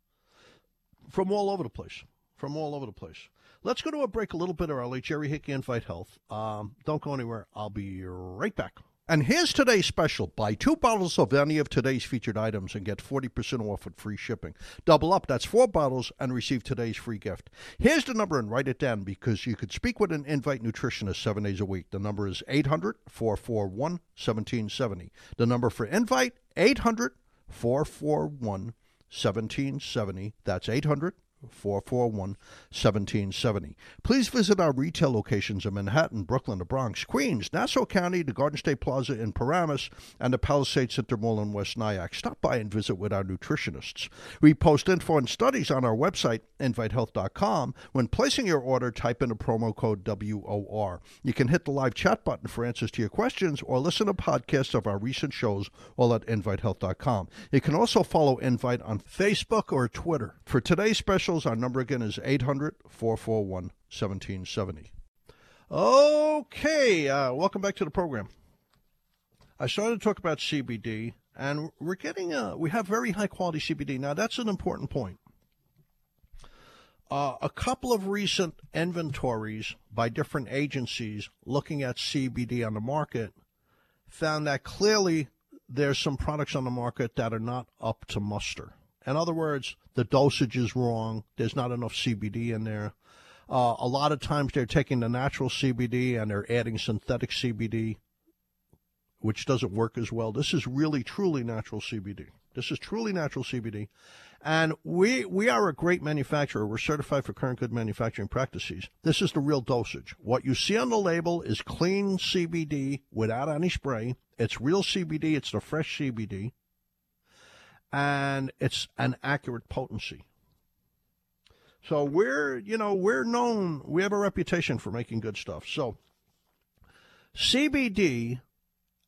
Speaker 1: from all over the place. From all over the place. Let's go to a break a little bit early. Jerry Hickey, and Invite Health. Um, don't go anywhere. I'll be right back. And here's today's special. Buy two bottles of any of today's featured items and get 40% off with free shipping. Double up, that's four bottles, and receive today's free gift. Here's the number and write it down because you could speak with an Invite nutritionist seven days a week. The number is 800 441 1770. The number for Invite, 800 441 1770. That's 800 441 1770. Please visit our retail locations in Manhattan, Brooklyn, the Bronx, Queens, Nassau County, the Garden State Plaza in Paramus, and the Palisade Center Mall in West Nyack. Stop by and visit with our nutritionists. We post info and studies on our website, invitehealth.com. When placing your order, type in the promo code WOR. You can hit the live chat button for answers to your questions or listen to podcasts of our recent shows, all at invitehealth.com. You can also follow Invite on Facebook or Twitter. For today's special, our number again is 800 441 1770. Okay, uh, welcome back to the program. I started to talk about CBD, and we're getting, uh, we have very high quality CBD. Now, that's an important point. Uh, a couple of recent inventories by different agencies looking at CBD on the market found that clearly there's some products on the market that are not up to muster. In other words, the dosage is wrong. There's not enough CBD in there. Uh, a lot of times they're taking the natural CBD and they're adding synthetic CBD, which doesn't work as well. This is really, truly natural CBD. This is truly natural CBD. And we, we are a great manufacturer. We're certified for current good manufacturing practices. This is the real dosage. What you see on the label is clean CBD without any spray. It's real CBD. It's the fresh CBD and it's an accurate potency. So we're, you know, we're known, we have a reputation for making good stuff. So CBD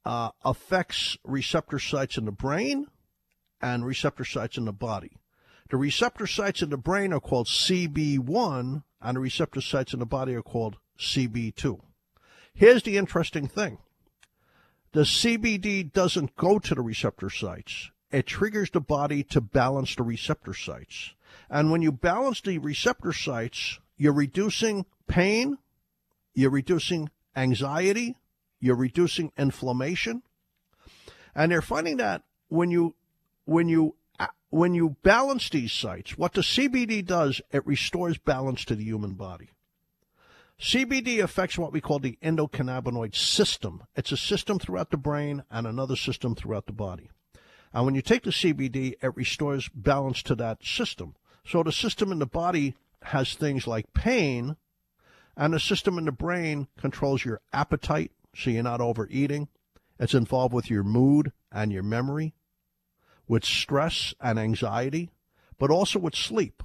Speaker 1: uh, affects receptor sites in the brain and receptor sites in the body. The receptor sites in the brain are called CB1, and the receptor sites in the body are called CB2. Here's the interesting thing the CBD doesn't go to the receptor sites, it triggers the body to balance the receptor sites. And when you balance the receptor sites, you're reducing pain, you're reducing anxiety, you're reducing inflammation. And they're finding that when you when you uh, when you balance these sites, what the CBD does, it restores balance to the human body. CBD affects what we call the endocannabinoid system. It's a system throughout the brain and another system throughout the body. And when you take the CBD, it restores balance to that system. So the system in the body has things like pain, and the system in the brain controls your appetite, so you're not overeating. It's involved with your mood and your memory, with stress and anxiety, but also with sleep.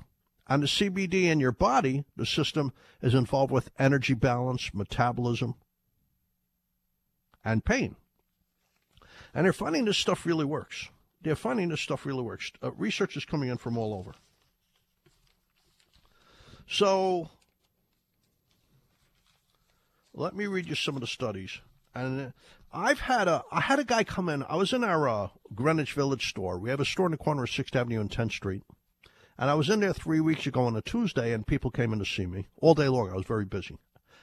Speaker 1: And the CBD in your body, the system is involved with energy balance, metabolism, and pain. And they're finding this stuff really works. They're finding this stuff really works. Uh, research is coming in from all over. So let me read you some of the studies. And I've had a I had a guy come in. I was in our uh, Greenwich Village store. We have a store in the corner of Sixth Avenue and 10th Street. And I was in there three weeks ago on a Tuesday, and people came in to see me all day long. I was very busy.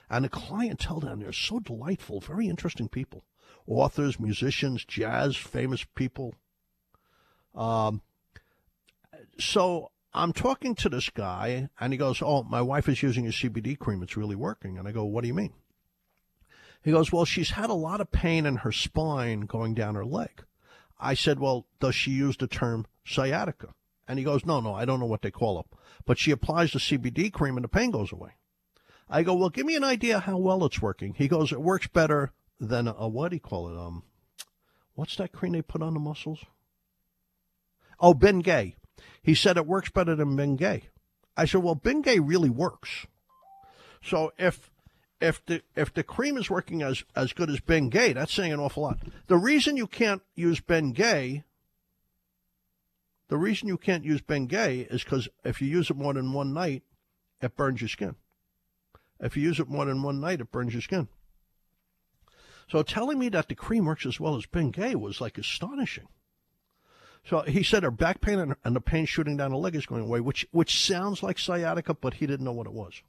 Speaker 1: And the clientele down there is so delightful, very interesting people authors, musicians, jazz, famous people. Um, so I'm talking to this guy, and he goes, Oh, my wife is using a CBD cream. It's really working. And I go, What do you mean? He goes, Well, she's had a lot of pain in her spine going down her leg. I said, Well, does she use the term sciatica? And he goes, No, no, I don't know what they call it. But she applies the CBD cream and the pain goes away. I go, Well, give me an idea how well it's working. He goes, It works better than a, what do you call it? Um, what's that cream they put on the muscles? Oh, Bengay. He said it works better than Bengay. I said, Well, Bengay really works. So if if the if the cream is working as as good as Bengay, that's saying an awful lot. The reason you can't use Bengay the reason you can't use Bengay is because if you use it more than one night, it burns your skin. If you use it more than one night, it burns your skin. So telling me that the cream works as well as Bengay was like astonishing. So he said her back pain and, and the pain shooting down the leg is going away, which which sounds like sciatica, but he didn't know what it was.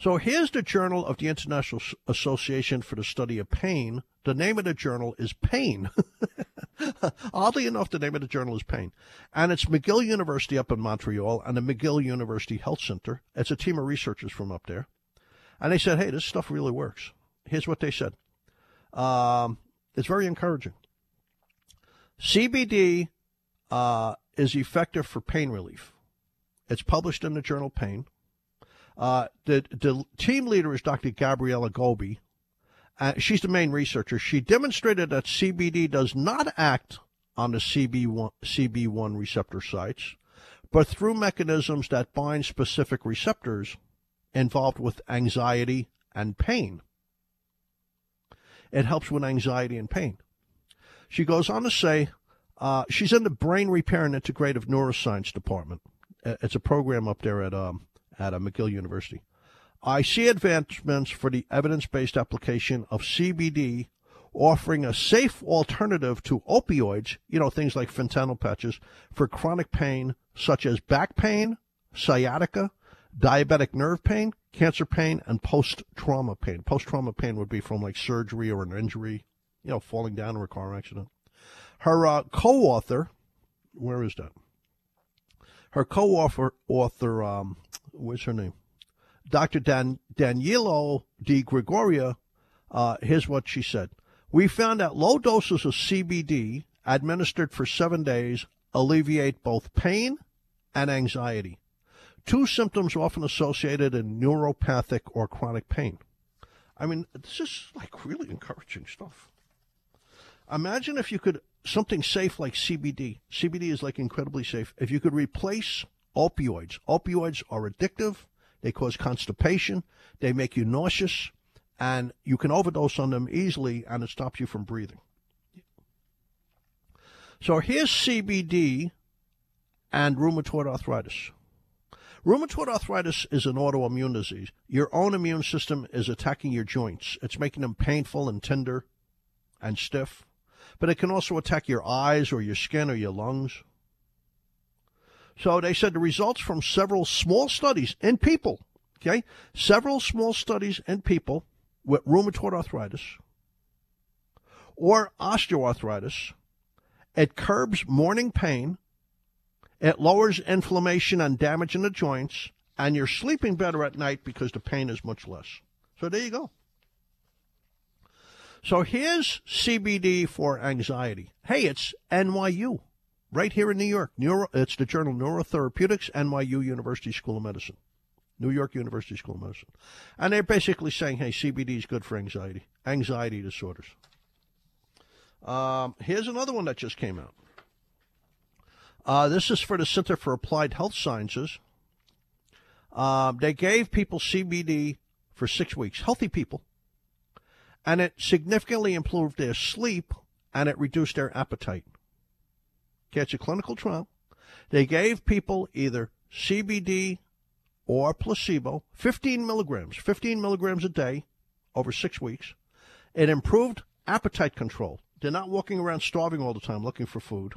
Speaker 1: So here's the journal of the International Association for the Study of Pain. The name of the journal is Pain. Oddly enough, the name of the journal is Pain. And it's McGill University up in Montreal and the McGill University Health Center. It's a team of researchers from up there. And they said, hey, this stuff really works. Here's what they said um, it's very encouraging. CBD uh, is effective for pain relief. It's published in the journal Pain. Uh, the, the team leader is Dr. Gabriella Gobbi. Uh, she's the main researcher. She demonstrated that CBD does not act on the CB1, CB1 receptor sites, but through mechanisms that bind specific receptors involved with anxiety and pain. It helps with anxiety and pain. She goes on to say uh, she's in the Brain Repair and Integrative Neuroscience Department. Uh, it's a program up there at um, at McGill University. I see advancements for the evidence based application of CBD offering a safe alternative to opioids, you know, things like fentanyl patches, for chronic pain such as back pain, sciatica, diabetic nerve pain, cancer pain, and post trauma pain. Post trauma pain would be from like surgery or an injury, you know, falling down in a car accident. Her uh, co author, where is that? Her co author, author, um, what's her name? Dr. Dan, Danilo De Gregorio, uh, here's what she said. We found that low doses of CBD administered for seven days alleviate both pain and anxiety, two symptoms often associated in neuropathic or chronic pain. I mean, this is like really encouraging stuff. Imagine if you could, something safe like CBD. CBD is like incredibly safe. If you could replace opioids, opioids are addictive they cause constipation. They make you nauseous. and you can overdose on them easily, and it stops you from breathing. So here's CBD and rheumatoid arthritis. Rheumatoid arthritis is an autoimmune disease. Your own immune system is attacking your joints. It's making them painful and tender and stiff. But it can also attack your eyes or your skin or your lungs. So they said the results from several small studies in people, okay, several small studies in people with rheumatoid arthritis or osteoarthritis, it curbs morning pain, it lowers inflammation and damage in the joints, and you're sleeping better at night because the pain is much less. So there you go. So here's CBD for anxiety. Hey, it's NYU right here in New York. Neuro, it's the journal Neurotherapeutics, NYU University School of Medicine. New York University School of Medicine. And they're basically saying, hey, CBD is good for anxiety, anxiety disorders. Um, here's another one that just came out. Uh, this is for the Center for Applied Health Sciences. Uh, they gave people CBD for six weeks, healthy people, and it significantly improved their sleep and it reduced their appetite. Catch a clinical trial. They gave people either CBD or placebo, 15 milligrams, 15 milligrams a day over six weeks. It improved appetite control. They're not walking around starving all the time looking for food.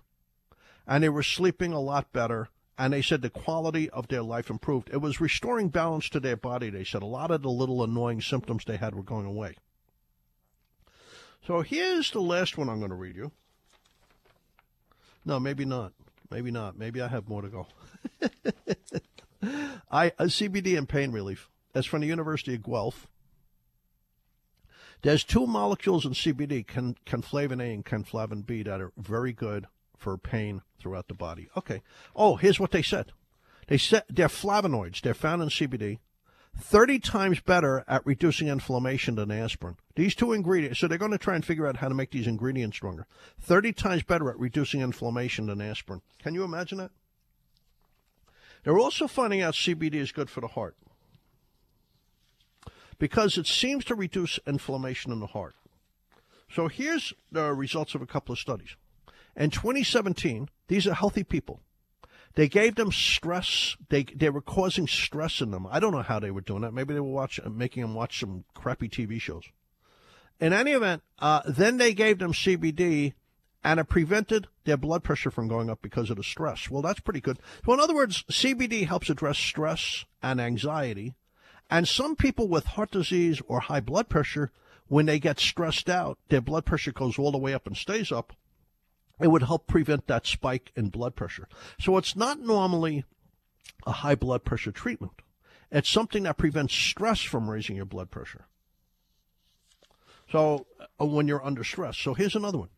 Speaker 1: And they were sleeping a lot better. And they said the quality of their life improved. It was restoring balance to their body. They said a lot of the little annoying symptoms they had were going away. So here's the last one I'm going to read you. No, maybe not. Maybe not. Maybe I have more to go. I uh, a CBD and pain relief. That's from the University of Guelph. There's two molecules in CBD, can, cannflavin A and cannflavin B, that are very good for pain throughout the body. Okay. Oh, here's what they said. They said they're flavonoids. They're found in CBD. 30 times better at reducing inflammation than aspirin. These two ingredients, so they're going to try and figure out how to make these ingredients stronger. 30 times better at reducing inflammation than aspirin. Can you imagine that? They're also finding out CBD is good for the heart because it seems to reduce inflammation in the heart. So here's the results of a couple of studies. In 2017, these are healthy people. They gave them stress. They they were causing stress in them. I don't know how they were doing that. Maybe they were watching, making them watch some crappy TV shows. In any event, uh, then they gave them CBD, and it prevented their blood pressure from going up because of the stress. Well, that's pretty good. So, in other words, CBD helps address stress and anxiety. And some people with heart disease or high blood pressure, when they get stressed out, their blood pressure goes all the way up and stays up it would help prevent that spike in blood pressure. So it's not normally a high blood pressure treatment. It's something that prevents stress from raising your blood pressure. So uh, when you're under stress. So here's another one.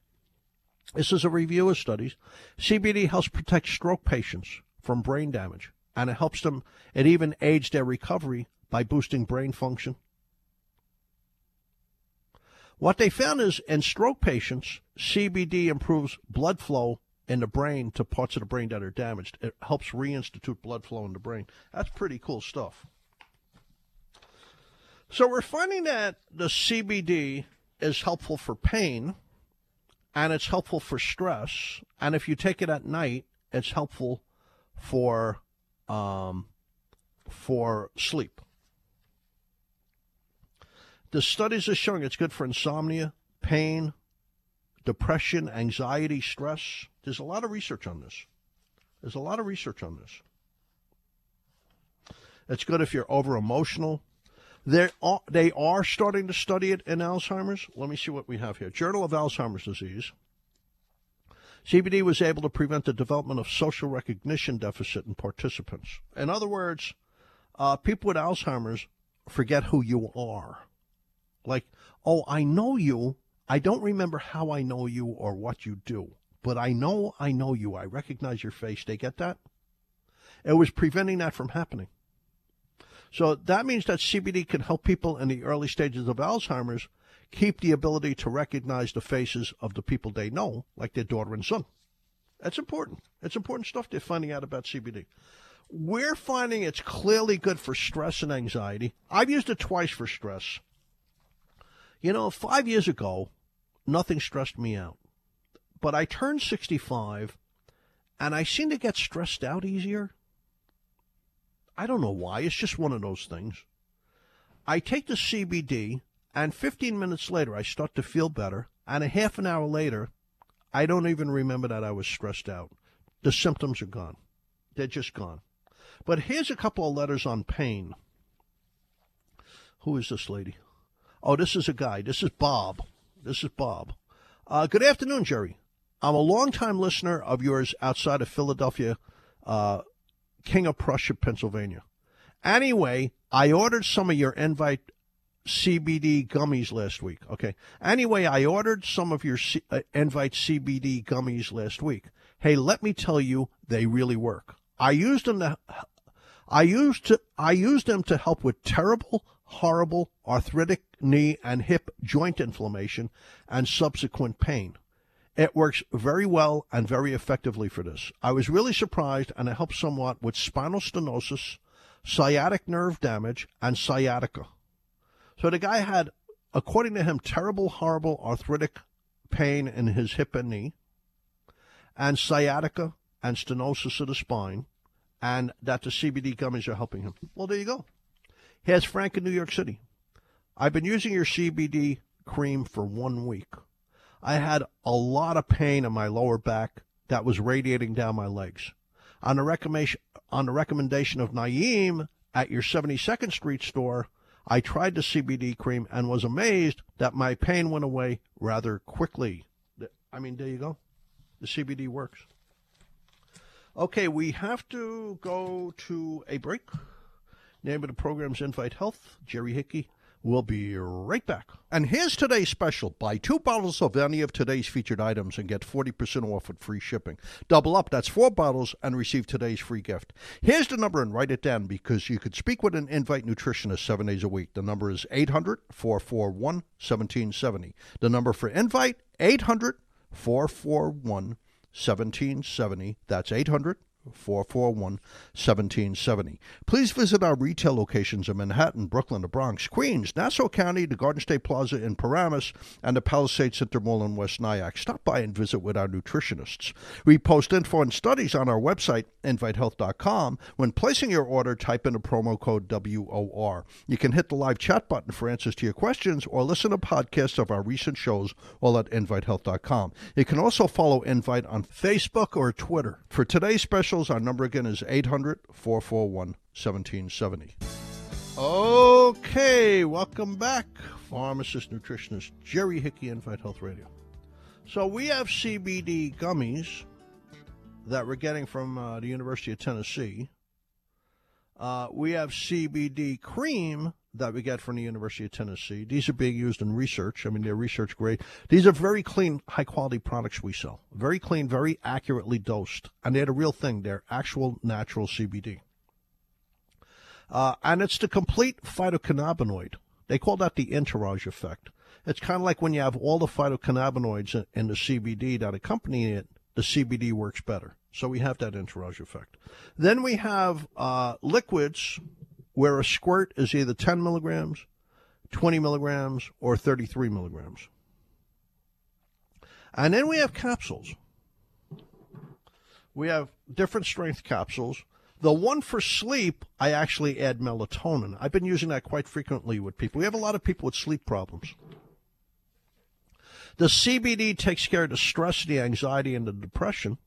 Speaker 1: This is a review of studies. CBD helps protect stroke patients from brain damage, and it helps them, it even aids their recovery by boosting brain function what they found is in stroke patients, CBD improves blood flow in the brain to parts of the brain that are damaged. It helps reinstitute blood flow in the brain. That's pretty cool stuff. So we're finding that the CBD is helpful for pain and it's helpful for stress. And if you take it at night, it's helpful for um, for sleep. The studies are showing it's good for insomnia, pain, depression, anxiety, stress. There's a lot of research on this. There's a lot of research on this. It's good if you're over emotional. They are, they are starting to study it in Alzheimer's. Let me see what we have here. Journal of Alzheimer's Disease. CBD was able to prevent the development of social recognition deficit in participants. In other words, uh, people with Alzheimer's forget who you are. Like, oh, I know you. I don't remember how I know you or what you do, but I know I know you. I recognize your face. They get that? It was preventing that from happening. So that means that CBD can help people in the early stages of Alzheimer's keep the ability to recognize the faces of the people they know, like their daughter and son. That's important. It's important stuff they're finding out about CBD. We're finding it's clearly good for stress and anxiety. I've used it twice for stress. You know, five years ago, nothing stressed me out. But I turned 65 and I seem to get stressed out easier. I don't know why. It's just one of those things. I take the CBD, and 15 minutes later, I start to feel better. And a half an hour later, I don't even remember that I was stressed out. The symptoms are gone. They're just gone. But here's a couple of letters on pain. Who is this lady? Oh, this is a guy. This is Bob. This is Bob. Uh, good afternoon, Jerry. I'm a longtime listener of yours outside of Philadelphia, uh, King of Prussia, Pennsylvania. Anyway, I ordered some of your Invite CBD gummies last week. Okay. Anyway, I ordered some of your C- uh, Invite CBD gummies last week. Hey, let me tell you, they really work. I used them to, I used to, I used them to help with terrible, horrible arthritic knee and hip joint inflammation and subsequent pain. It works very well and very effectively for this. I was really surprised and it helps somewhat with spinal stenosis, sciatic nerve damage, and sciatica. So the guy had, according to him, terrible, horrible arthritic pain in his hip and knee, and sciatica and stenosis of the spine, and that the CBD gummies are helping him. Well, there you go. Here's Frank in New York City. I've been using your CBD cream for one week. I had a lot of pain in my lower back that was radiating down my legs. On the recommendation, on the recommendation of Naeem at your 72nd Street store, I tried the CBD cream and was amazed that my pain went away rather quickly. I mean, there you go. The CBD works. Okay, we have to go to a break. Name of the program's Invite Health. Jerry Hickey We'll be right back. And here's today's special. Buy two bottles of any of today's featured items and get 40% off with free shipping. Double up, that's four bottles, and receive today's free gift. Here's the number and write it down because you could speak with an Invite nutritionist seven days a week. The number is 800 441 1770. The number for Invite, 800 441 1770. That's 800 441 1770. Please visit our retail locations in Manhattan, Brooklyn, the Bronx, Queens, Nassau County, the Garden State Plaza in Paramus, and the Palisades Center Mall in West Nyack. Stop by and visit with our nutritionists. We post info and studies on our website, invitehealth.com. When placing your order, type in the promo code WOR. You can hit the live chat button for answers to your questions or listen to podcasts of our recent shows all at invitehealth.com. You can also follow Invite on Facebook or Twitter. For today's special, our number again is 800 441 1770. Okay, welcome back, pharmacist nutritionist Jerry Hickey, Invite Health Radio. So we have CBD gummies that we're getting from uh, the University of Tennessee. Uh, we have CBD cream that we get from the University of Tennessee. These are being used in research. I mean, they're research grade. These are very clean, high quality products we sell. Very clean, very accurately dosed. And they're the real thing. They're actual natural CBD. Uh, and it's the complete phytocannabinoid. They call that the entourage effect. It's kind of like when you have all the phytocannabinoids in, the CBD that accompany it, the CBD works better. So we have that entourage effect. Then we have uh, liquids where a squirt is either 10 milligrams, 20 milligrams, or 33 milligrams. And then we have capsules. We have different strength capsules. The one for sleep, I actually add melatonin. I've been using that quite frequently with people. We have a lot of people with sleep problems. The CBD takes care of the stress, the anxiety, and the depression,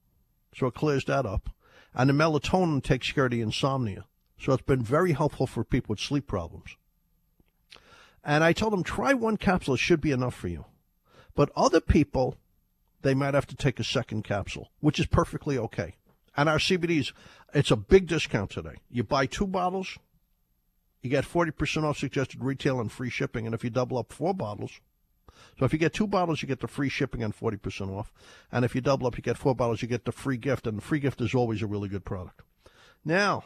Speaker 1: so it clears that up. And the melatonin takes care of the insomnia. So it's been very helpful for people with sleep problems. And I told them, try one capsule. It should be enough for you. But other people, they might have to take a second capsule, which is perfectly okay. And our CBDs, it's a big discount today. You buy two bottles, you get 40% off suggested retail and free shipping. And if you double up four bottles, so if you get two bottles, you get the free shipping and 40% off. And if you double up, you get four bottles, you get the free gift. And the free gift is always a really good product. Now,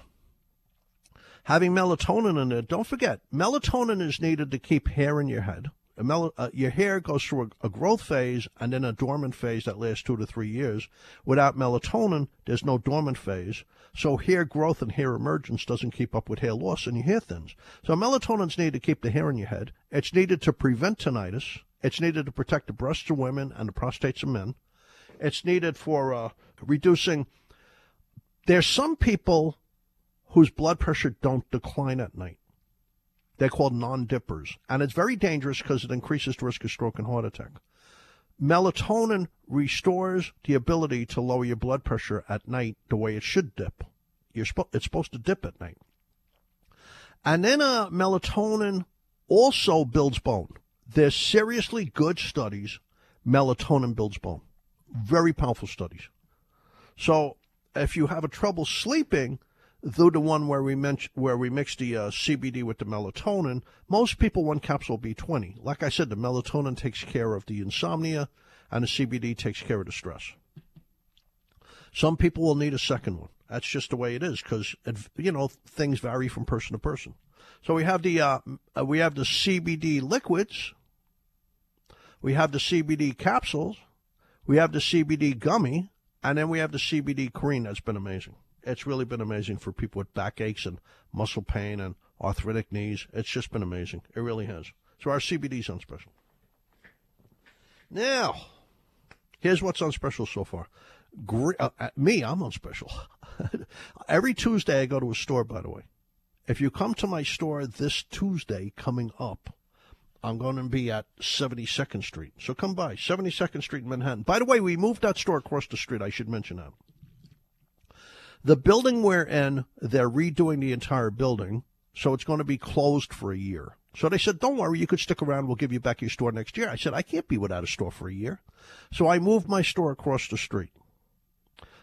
Speaker 1: having melatonin in it, don't forget, melatonin is needed to keep hair in your head. mel- uh, your hair goes through a, a growth phase and then a dormant phase that lasts two to three years. Without melatonin, there's no dormant phase. So hair growth and hair emergence doesn't keep up with hair loss and your hair thins. So melatonin's needed to keep the hair in your head. It's needed to prevent tinnitus. It's needed to protect the breasts of women and the prostates of men. It's needed for uh, reducing. There's some people whose blood pressure don't decline at night. They're called non-dippers, and it's very dangerous because it increases the risk of stroke and heart attack. Melatonin restores the ability to lower your blood pressure at night the way it should dip. Spo- it's supposed to dip at night. And then uh, melatonin also builds bone. There's seriously good studies. Melatonin builds bone. Very powerful studies. So if you have a trouble sleeping, though the one where we mention, where we mix the uh, CBD with the melatonin, most people one capsule B20. Like I said, the melatonin takes care of the insomnia, and the CBD takes care of the stress. Some people will need a second one. That's just the way it is because you know things vary from person to person. So we have the uh, uh we have the CBD liquids, we have the CBD capsules, we have the CBD gummy, and then we have the CBD cream. That's been amazing. It's really been amazing for people with backaches and muscle pain and arthritic knees. It's just been amazing. It really has. So our CBD's on special. Now, here's what's on special so far. Gre- uh, uh, me, I'm on special. Every Tuesday I go to a store, by the way. If you come to my store this Tuesday coming up, I'm going to be at 72nd Street. So come by, 72nd Street in Manhattan. By the way, we moved that store across the street. I should mention that. The building we're in, they're redoing the entire building, so it's going to be closed for a year. So they said, don't worry, you could stick around. We'll give you back your store next year. I said, I can't be without a store for a year. So I moved my store across the street.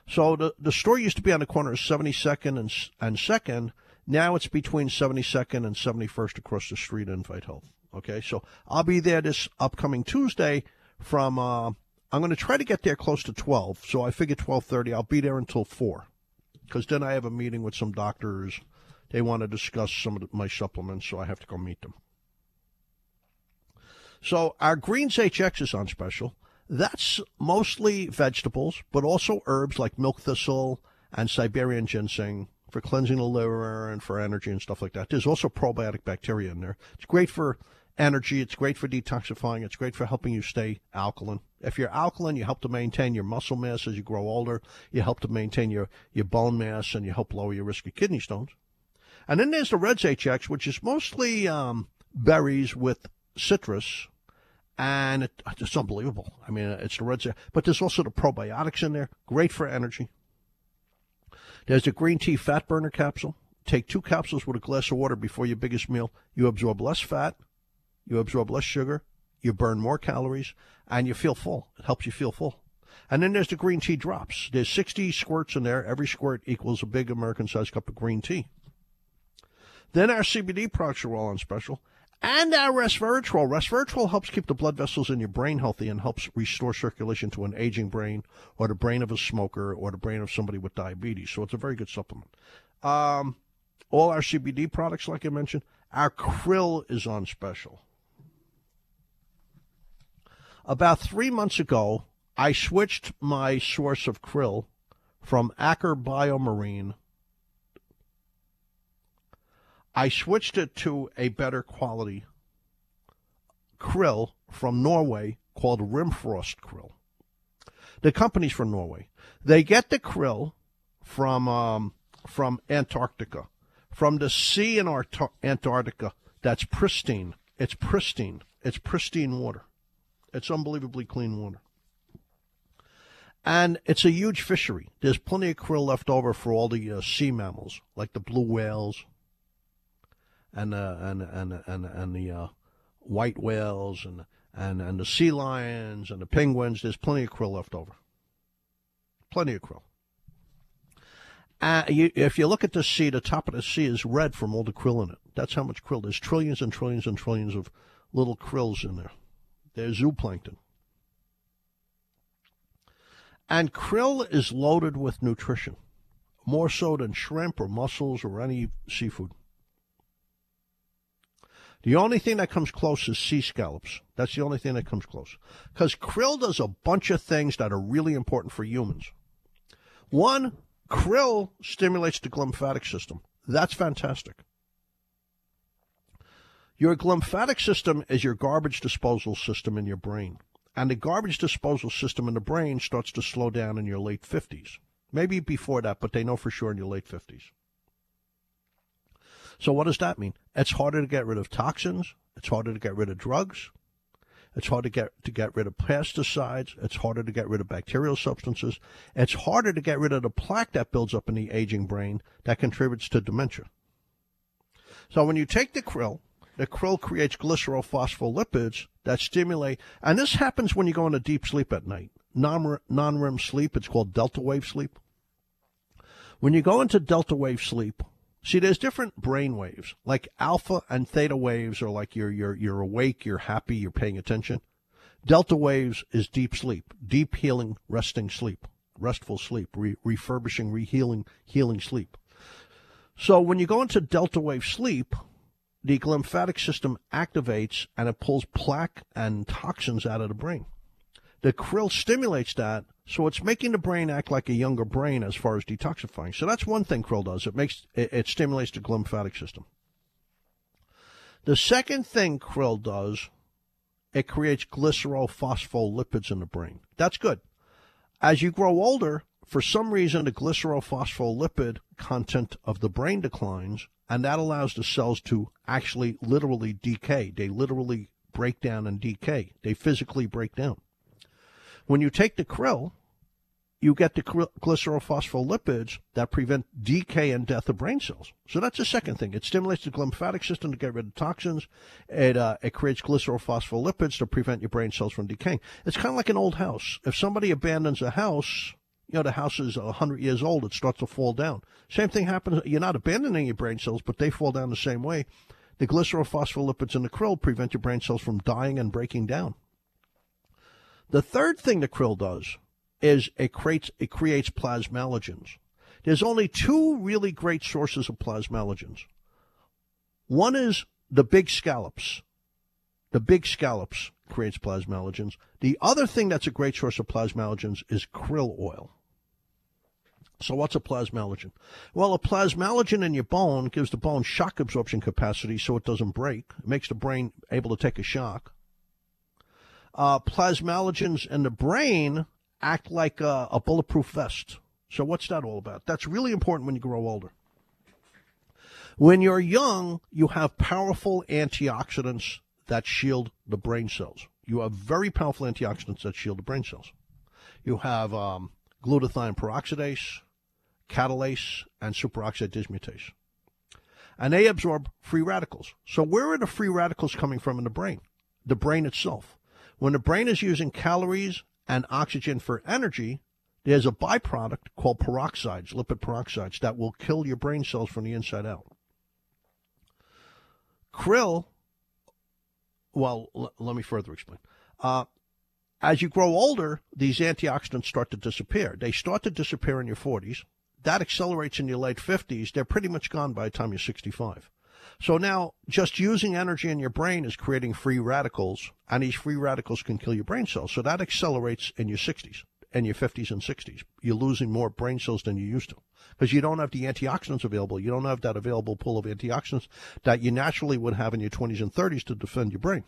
Speaker 1: So the, the store used to be on the corner of 72nd and, and 2nd. Now it's between 72nd and 71st across the street Invite Health. Okay, so I'll be there this upcoming Tuesday from, uh, I'm going to try to get there close to 12. So I figure 1230. I'll be there until 4 because then I have a meeting with some doctors. They want to discuss some of my supplements, so I have to go meet them. So our Greens HX is on special. That's mostly vegetables, but also herbs like milk thistle and Siberian ginseng for cleansing the liver and for energy and stuff like that. There's also probiotic bacteria in there. It's great for energy. It's great for detoxifying. It's great for helping you stay alkaline. If you're alkaline, you help to maintain your muscle mass as you grow older. You help to maintain your, your bone mass and you help lower your risk of kidney stones. And then there's the Reds HX, which is mostly um, berries with citrus and it, it's unbelievable. I mean, it's the red, but there's also the probiotics in there, great for energy. There's a green tea fat burner capsule. Take two capsules with a glass of water before your biggest meal. You absorb less fat, you absorb less sugar, you burn more calories, and you feel full. It helps you feel full. And then there's the green tea drops. There's 60 squirts in there. Every squirt equals a big American sized cup of green tea. Then our CBD products are all on special and our resveratrol. Resveratrol helps keep the blood vessels in your brain healthy and helps restore circulation to an aging brain or the brain of a smoker or the brain of somebody with diabetes. So it's a very good supplement. Um, all our CBD products, like I mentioned, our krill is on special. About three months ago, I switched my source of krill from Aker Biomarine I switched it to a better quality krill from Norway called Rimfrost krill. The company's from Norway. They get the krill from um, from Antarctica, from the sea in Antarctica that's pristine. It's pristine. It's pristine water. It's unbelievably clean water. And it's a huge fishery. There's plenty of krill left over for all the uh, sea mammals, like the blue whales, and uh, and and and and the uh, white whales and and and the sea lions and the penguins. There's plenty of krill left over. Plenty of krill. Uh, you, if you look at the sea, the top of the sea is red from all the krill in it. That's how much krill. There's trillions and trillions and trillions of little krills in there. There's zooplankton. And krill is loaded with nutrition, more so than shrimp or mussels or any seafood. The only thing that comes close is sea scallops. That's the only thing that comes close. Because krill does a bunch of things that are really important for humans. One, krill stimulates the glymphatic system. That's fantastic. Your glymphatic system is your garbage disposal system in your brain. And the garbage disposal system in the brain starts to slow down in your late 50s. Maybe before that, but they know for sure in your late 50s. So what does that mean? It's harder to get rid of toxins. It's harder to get rid of drugs. It's hard to get to get rid of pesticides. It's harder to get rid of bacterial substances. It's harder to get rid of the plaque that builds up in the aging brain that contributes to dementia. So when you take the krill, the krill creates glycerophospholipids that stimulate, and this happens when you go into deep sleep at night, non REM sleep. It's called delta wave sleep. When you go into delta wave sleep, See, there's different brain waves. Like alpha and theta waves are like you're you're you're awake, you're happy, you're paying attention. Delta waves is deep sleep, deep healing, resting sleep, restful sleep, re- refurbishing, rehealing, healing sleep. So when you go into delta wave sleep, the lymphatic system activates and it pulls plaque and toxins out of the brain. The krill stimulates that so it's making the brain act like a younger brain as far as detoxifying. So that's one thing krill does. It makes it, it stimulates the glymphatic system. The second thing krill does, it creates glycerophospholipids in the brain. That's good. As you grow older, for some reason the glycerophospholipid content of the brain declines, and that allows the cells to actually literally decay. They literally break down and decay. They physically break down. When you take the krill, you get the glycerophospholipids that prevent decay and death of brain cells. So that's the second thing. It stimulates the lymphatic system to get rid of toxins. It uh, it creates glycerophospholipids to prevent your brain cells from decaying. It's kind of like an old house. If somebody abandons a house, you know the house is 100 years old, it starts to fall down. Same thing happens. You're not abandoning your brain cells, but they fall down the same way. The glycerophospholipids in the krill prevent your brain cells from dying and breaking down. The third thing the krill does is it creates it creates plasmalogens. There's only two really great sources of plasmalogens. One is the big scallops. The big scallops creates plasmalogens. The other thing that's a great source of plasmalogens is krill oil. So what's a plasmalogen? Well, a plasmalogen in your bone gives the bone shock absorption capacity so it doesn't break. It makes the brain able to take a shock. Uh, plasmalogens in the brain act like a, a bulletproof vest. So, what's that all about? That's really important when you grow older. When you're young, you have powerful antioxidants that shield the brain cells. You have very powerful antioxidants that shield the brain cells. You have um, glutathione peroxidase, catalase, and superoxide dismutase. And they absorb free radicals. So, where are the free radicals coming from in the brain? The brain itself. When the brain is using calories and oxygen for energy, there's a byproduct called peroxides, lipid peroxides, that will kill your brain cells from the inside out. Krill, well, l- let me further explain. Uh, as you grow older, these antioxidants start to disappear. They start to disappear in your 40s. That accelerates in your late 50s. They're pretty much gone by the time you're 65. So now just using energy in your brain is creating free radicals, and these free radicals can kill your brain cells. So that accelerates in your 60s and your 50s and 60s. You're losing more brain cells than you used to because you don't have the antioxidants available. You don't have that available pool of antioxidants that you naturally would have in your 20s and 30s to defend your brain.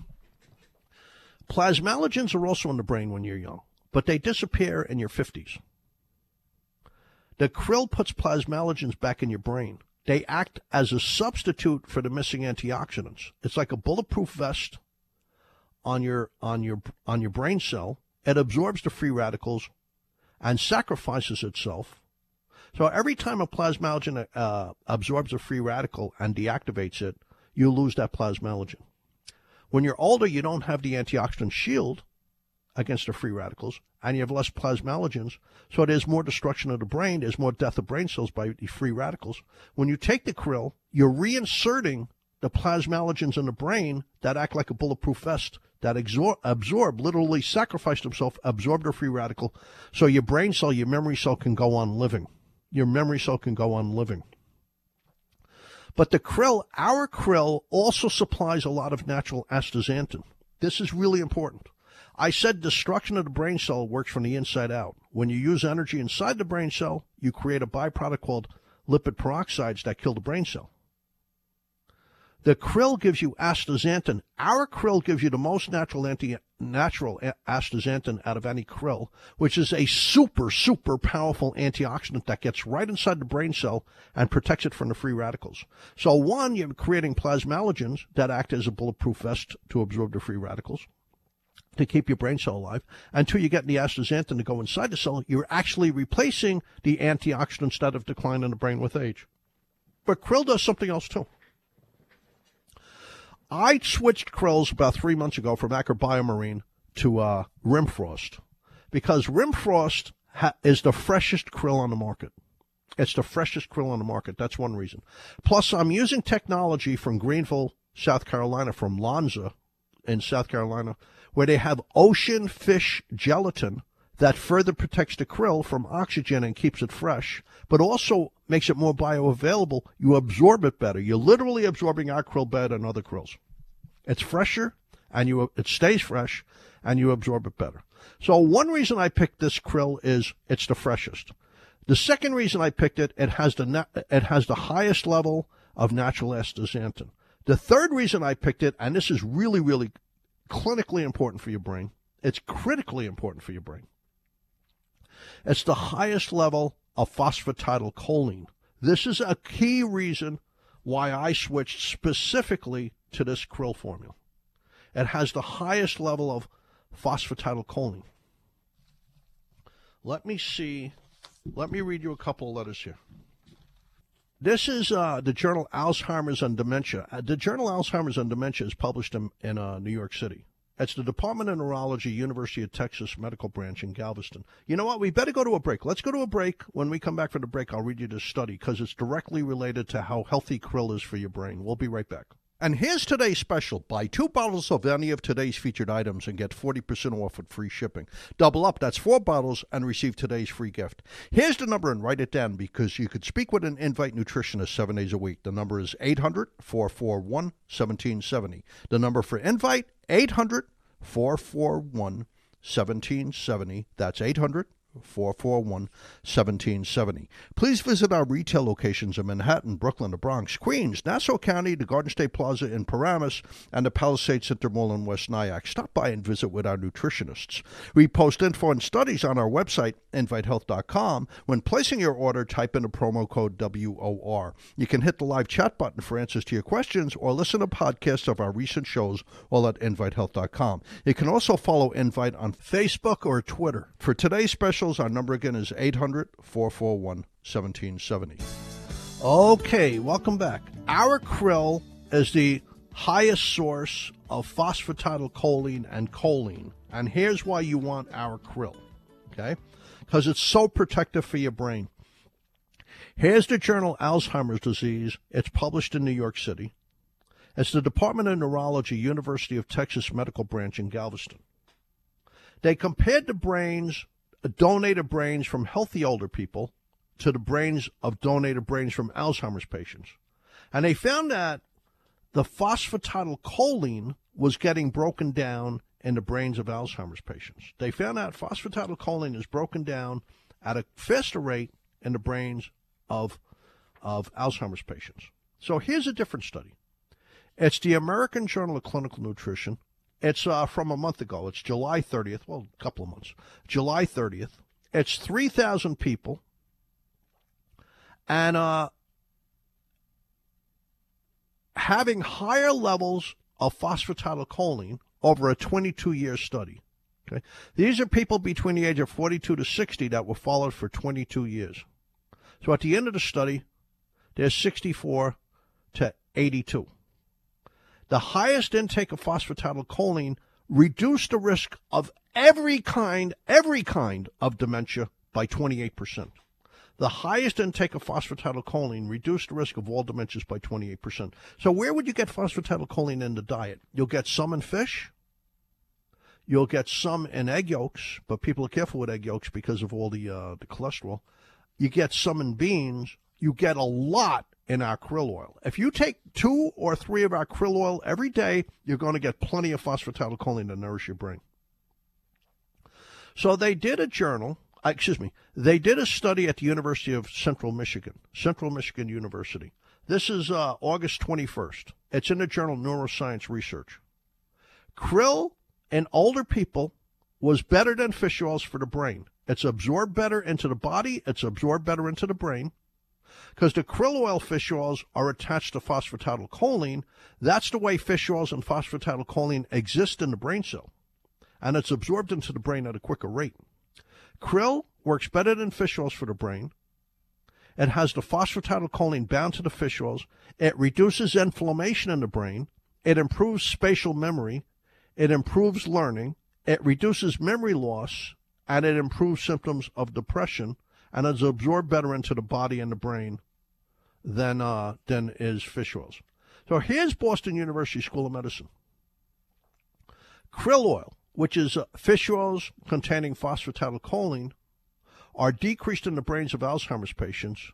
Speaker 1: Plasmalogens are also in the brain when you're young, but they disappear in your 50s. The krill puts plasmalogens back in your brain they act as a substitute for the missing antioxidants. It's like a bulletproof vest on your on your on your brain cell. It absorbs the free radicals and sacrifices itself. So every time a plasmalogen uh, absorbs a free radical and deactivates it, you lose that plasmalogen. When you're older, you don't have the antioxidant shield against the free radicals, and you have less plasmalogens. So there's more destruction of the brain. There's more death of brain cells by the free radicals. When you take the krill, you're reinserting the plasmalogens in the brain that act like a bulletproof vest that absorb, absorb literally sacrifice themselves, absorb the free radical. So your brain cell, your memory cell can go on living. Your memory cell can go on living. But the krill, our krill, also supplies a lot of natural astaxanthin. This is really important. I said destruction of the brain cell works from the inside out. When you use energy inside the brain cell, you create a byproduct called lipid peroxides that kill the brain cell. The krill gives you astaxanthin. Our krill gives you the most natural anti natural astaxanthin out of any krill, which is a super super powerful antioxidant that gets right inside the brain cell and protects it from the free radicals. So one, you're creating plasmalogens that act as a bulletproof vest to absorb the free radicals to keep your brain cell alive. Two, you get the astaxanthin to go inside the cell. You're actually replacing the antioxidants that have declined in the brain with age. But krill does something else too. I switched krills about three months ago from Aker Biomarine to uh, Rimfrost because Rimfrost ha- is the freshest krill on the market. It's the freshest krill on the market. That's one reason. Plus, I'm using technology from Greenville, South Carolina, from Lonza in South Carolina, where they have ocean fish gelatin that further protects the krill from oxygen and keeps it fresh, but also makes it more bioavailable. You absorb it better. You're literally absorbing our krill better than other krills. It's fresher and you it stays fresh and you absorb it better. So one reason I picked this krill is it's the freshest. The second reason I picked it, it has the it has the highest level of natural astaxanthin. The third reason I picked it, and this is really, really clinically important for your brain, it's critically important for your brain. It's the highest level of phosphatidylcholine. This is a key reason why I switched specifically to this krill formula. It has the highest level of phosphatidylcholine. Let me see. Let me read you a couple of letters here. This is uh, the journal Alzheimer's and Dementia. Uh, the journal Alzheimer's and Dementia is published in, in uh, New York City. It's the Department of Neurology, University of Texas Medical Branch in Galveston. You know what? We better go to a break. Let's go to a break. When we come back from the break, I'll read you this study because it's directly related to how healthy krill is for your brain. We'll be right back. And here's today's special. Buy two bottles of any of today's featured items and get 40% off with free shipping. Double up, that's four bottles, and receive today's free gift. Here's the number and write it down because you could speak with an Invite nutritionist seven days a week. The number is 800 441 1770. The number for Invite, 800 441 1770. That's 800 441 1770. Please visit our retail locations in Manhattan, Brooklyn, the Bronx, Queens, Nassau County, the Garden State Plaza in Paramus, and the Palisades Mall in West Nyack. Stop by and visit with our nutritionists. We post info and studies on our website, invitehealth.com. When placing your order, type in the promo code WOR. You can hit the live chat button for answers to your questions or listen to podcasts of our recent shows all at invitehealth.com. You can also follow Invite on Facebook or Twitter. For today's special, Our number again is 800 441 1770. Okay, welcome back. Our krill is the highest source of phosphatidylcholine and choline. And here's why you want our krill, okay? Because it's so protective for your brain. Here's the journal Alzheimer's Disease. It's published in New York City. It's the Department of Neurology, University of Texas Medical Branch in Galveston. They compared the brains donated brains from healthy older people to the brains of donated brains from Alzheimer's patients. And they found that the phosphatidylcholine was getting broken down in the brains of Alzheimer's patients. They found out phosphatidylcholine is broken down at a faster rate in the brains of, of Alzheimer's patients. So here's a different study. It's the American Journal of Clinical Nutrition, it's uh, from a month ago. It's July 30th. Well, a couple of months. July 30th. It's 3,000 people. And uh, having higher levels of phosphatidylcholine over a 22 year study. Okay? These are people between the age of 42 to 60 that were followed for 22 years. So at the end of the study, there's 64 to 82 the highest intake of phosphatidylcholine reduced the risk of every kind, every kind of dementia by 28%. The highest intake of phosphatidylcholine reduced the risk of all dementias by 28%. So where would you get phosphatidylcholine in the diet? You'll get some in fish. You'll get some in egg yolks, but people are careful with egg yolks because of all the uh, the cholesterol. You get some in beans. You get a lot in our krill oil. If you take two or three of our krill oil every day, you're going to get plenty of phosphatidylcholine to nourish your brain. So they did a journal, uh, excuse me, they did a study at the University of Central Michigan, Central Michigan University. This is uh, August 21st. It's in the journal Neuroscience Research. Krill in older people was better than fish oils for the brain. It's absorbed better into the body, it's absorbed better into the brain. Because the krill oil fish oils are attached to phosphatidylcholine. That's the way fish oils and phosphatidylcholine exist in the brain cell. And it's absorbed into the brain at a quicker rate. Krill works better than fish oils for the brain. It has the phosphatidylcholine bound to the fish oils. It reduces inflammation in the brain. It improves spatial memory. It improves learning. It reduces memory loss and it improves symptoms of depression and is absorbed better into the body and the brain than uh, than is fish oils. So here's Boston University School of Medicine. Krill oil, which is uh, fish oils containing phosphatidylcholine, are decreased in the brains of Alzheimer's patients,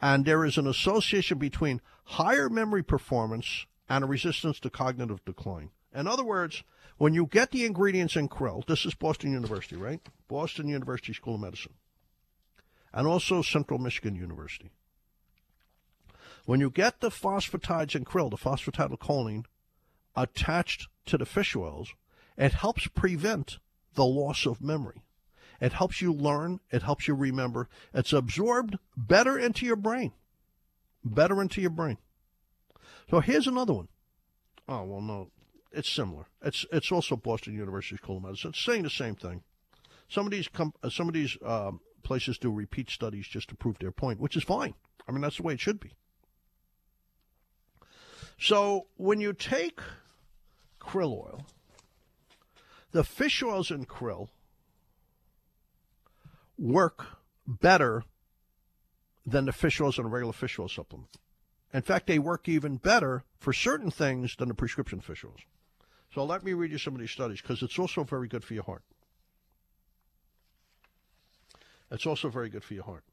Speaker 1: and there is an association between higher memory performance and a resistance to cognitive decline. In other words, when you get the ingredients in krill, this is Boston University, right? Boston University School of Medicine, and also Central Michigan University. When you get the phosphatides in krill, the phosphatidylcholine, attached to the fish oils, it helps prevent the loss of memory. It helps you learn. It helps you remember. It's absorbed better into your brain. Better into your brain. So here's another one. Oh, well, no. It's similar. It's it's also Boston University School of Medicine. It's saying the same thing. Some of these com- uh, some of these uh, places do repeat studies just to prove their point, which is fine. I mean, that's the way it should be. So when you take krill oil, the fish oils in krill work better than the fish oils in a regular fish oil supplement. In fact, they work even better for certain things than the prescription fish oils. So let me read you some of these studies because it's also very good for your heart. It's also very good for your heart.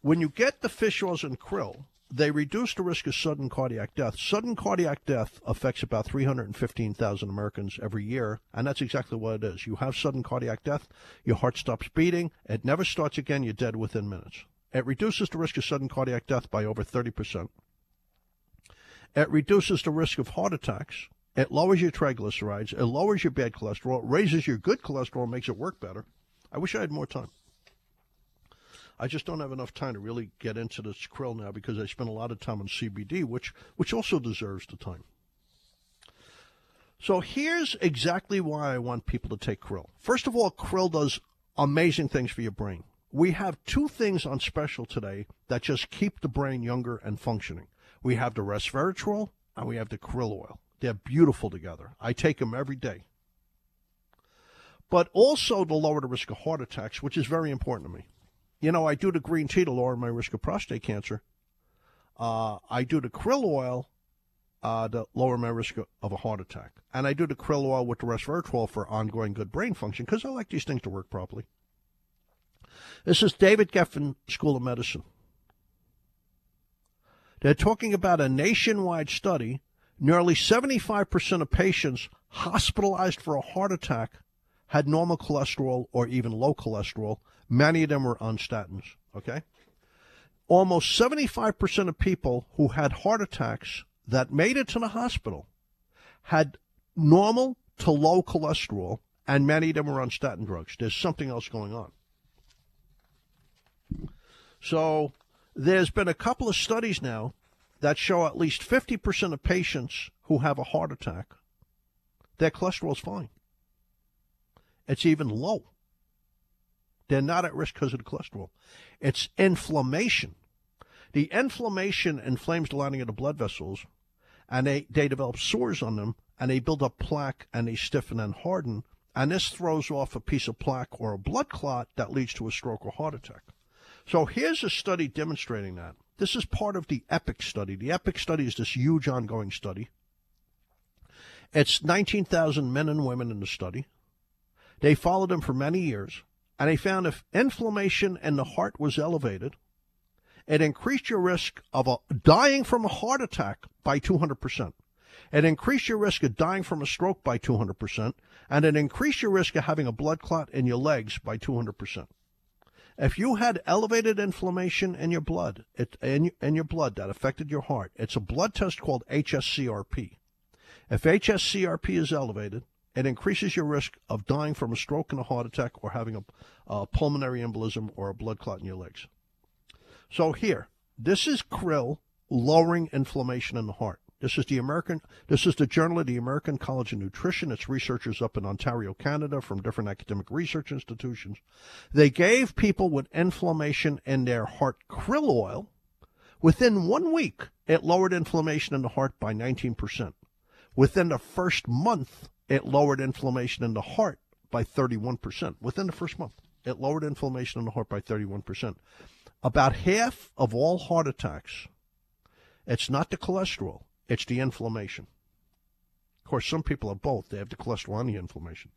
Speaker 1: When you get the fish oils and krill, they reduce the risk of sudden cardiac death. Sudden cardiac death affects about 315,000 Americans every year, and that's exactly what it is. You have sudden cardiac death, your heart stops beating, it never starts again, you're dead within minutes. It reduces the risk of sudden cardiac death by over 30%. It reduces the risk of heart attacks. It lowers your triglycerides. It lowers your bad cholesterol. It raises your good cholesterol, makes it work better. I wish I had more time. I just don't have enough time to really get into this krill now because I spend a lot of time on CBD, which which also deserves the time. So here's exactly why I want people to take krill. First of all, krill does amazing things for your brain. We have two things on special today that just keep the brain younger and functioning. We have the resveratrol and we have the krill oil. They're beautiful together. I take them every day. But also to lower the risk of heart attacks, which is very important to me. You know, I do the green tea to lower my risk of prostate cancer. Uh, I do the krill oil uh, to lower my risk of a heart attack. And I do the krill oil with the resveratrol for ongoing good brain function because I like these things to work properly. This is David Geffen School of Medicine. They're talking about a nationwide study. Nearly 75% of patients hospitalized for a heart attack had normal cholesterol or even low cholesterol. Many of them were on statins. Okay. Almost 75% of people who had heart attacks that made it to the hospital had normal to low cholesterol, and many of them were on statin drugs. There's something else going on. So there's been a couple of studies now that show at least 50% of patients who have a heart attack, their cholesterol is fine. It's even low. They're not at risk because of the cholesterol. It's inflammation. The inflammation inflames the lining of the blood vessels, and they, they develop sores on them, and they build up plaque, and they stiffen and harden, and this throws off a piece of plaque or a blood clot that leads to a stroke or heart attack. So here's a study demonstrating that. This is part of the EPIC study. The EPIC study is this huge ongoing study. It's 19,000 men and women in the study. They followed them for many years, and they found if inflammation in the heart was elevated, it increased your risk of a, dying from a heart attack by 200%. It increased your risk of dying from a stroke by 200%, and it increased your risk of having a blood clot in your legs by 200%. If you had elevated inflammation in your blood, it, in, in your blood that affected your heart, it's a blood test called HSCRP. If HSCRP is elevated, it increases your risk of dying from a stroke and a heart attack or having a, a pulmonary embolism or a blood clot in your legs. So here, this is krill lowering inflammation in the heart. This is the American. This is the Journal of the American College of Nutrition. It's researchers up in Ontario, Canada, from different academic research institutions. They gave people with inflammation in their heart krill oil. Within one week, it lowered inflammation in the heart by 19%. Within the first month, it lowered inflammation in the heart by 31%. Within the first month, it lowered inflammation in the heart by 31%. About half of all heart attacks, it's not the cholesterol, it's the inflammation. Of course, some people have both. They have the cholesterol and the inflammation.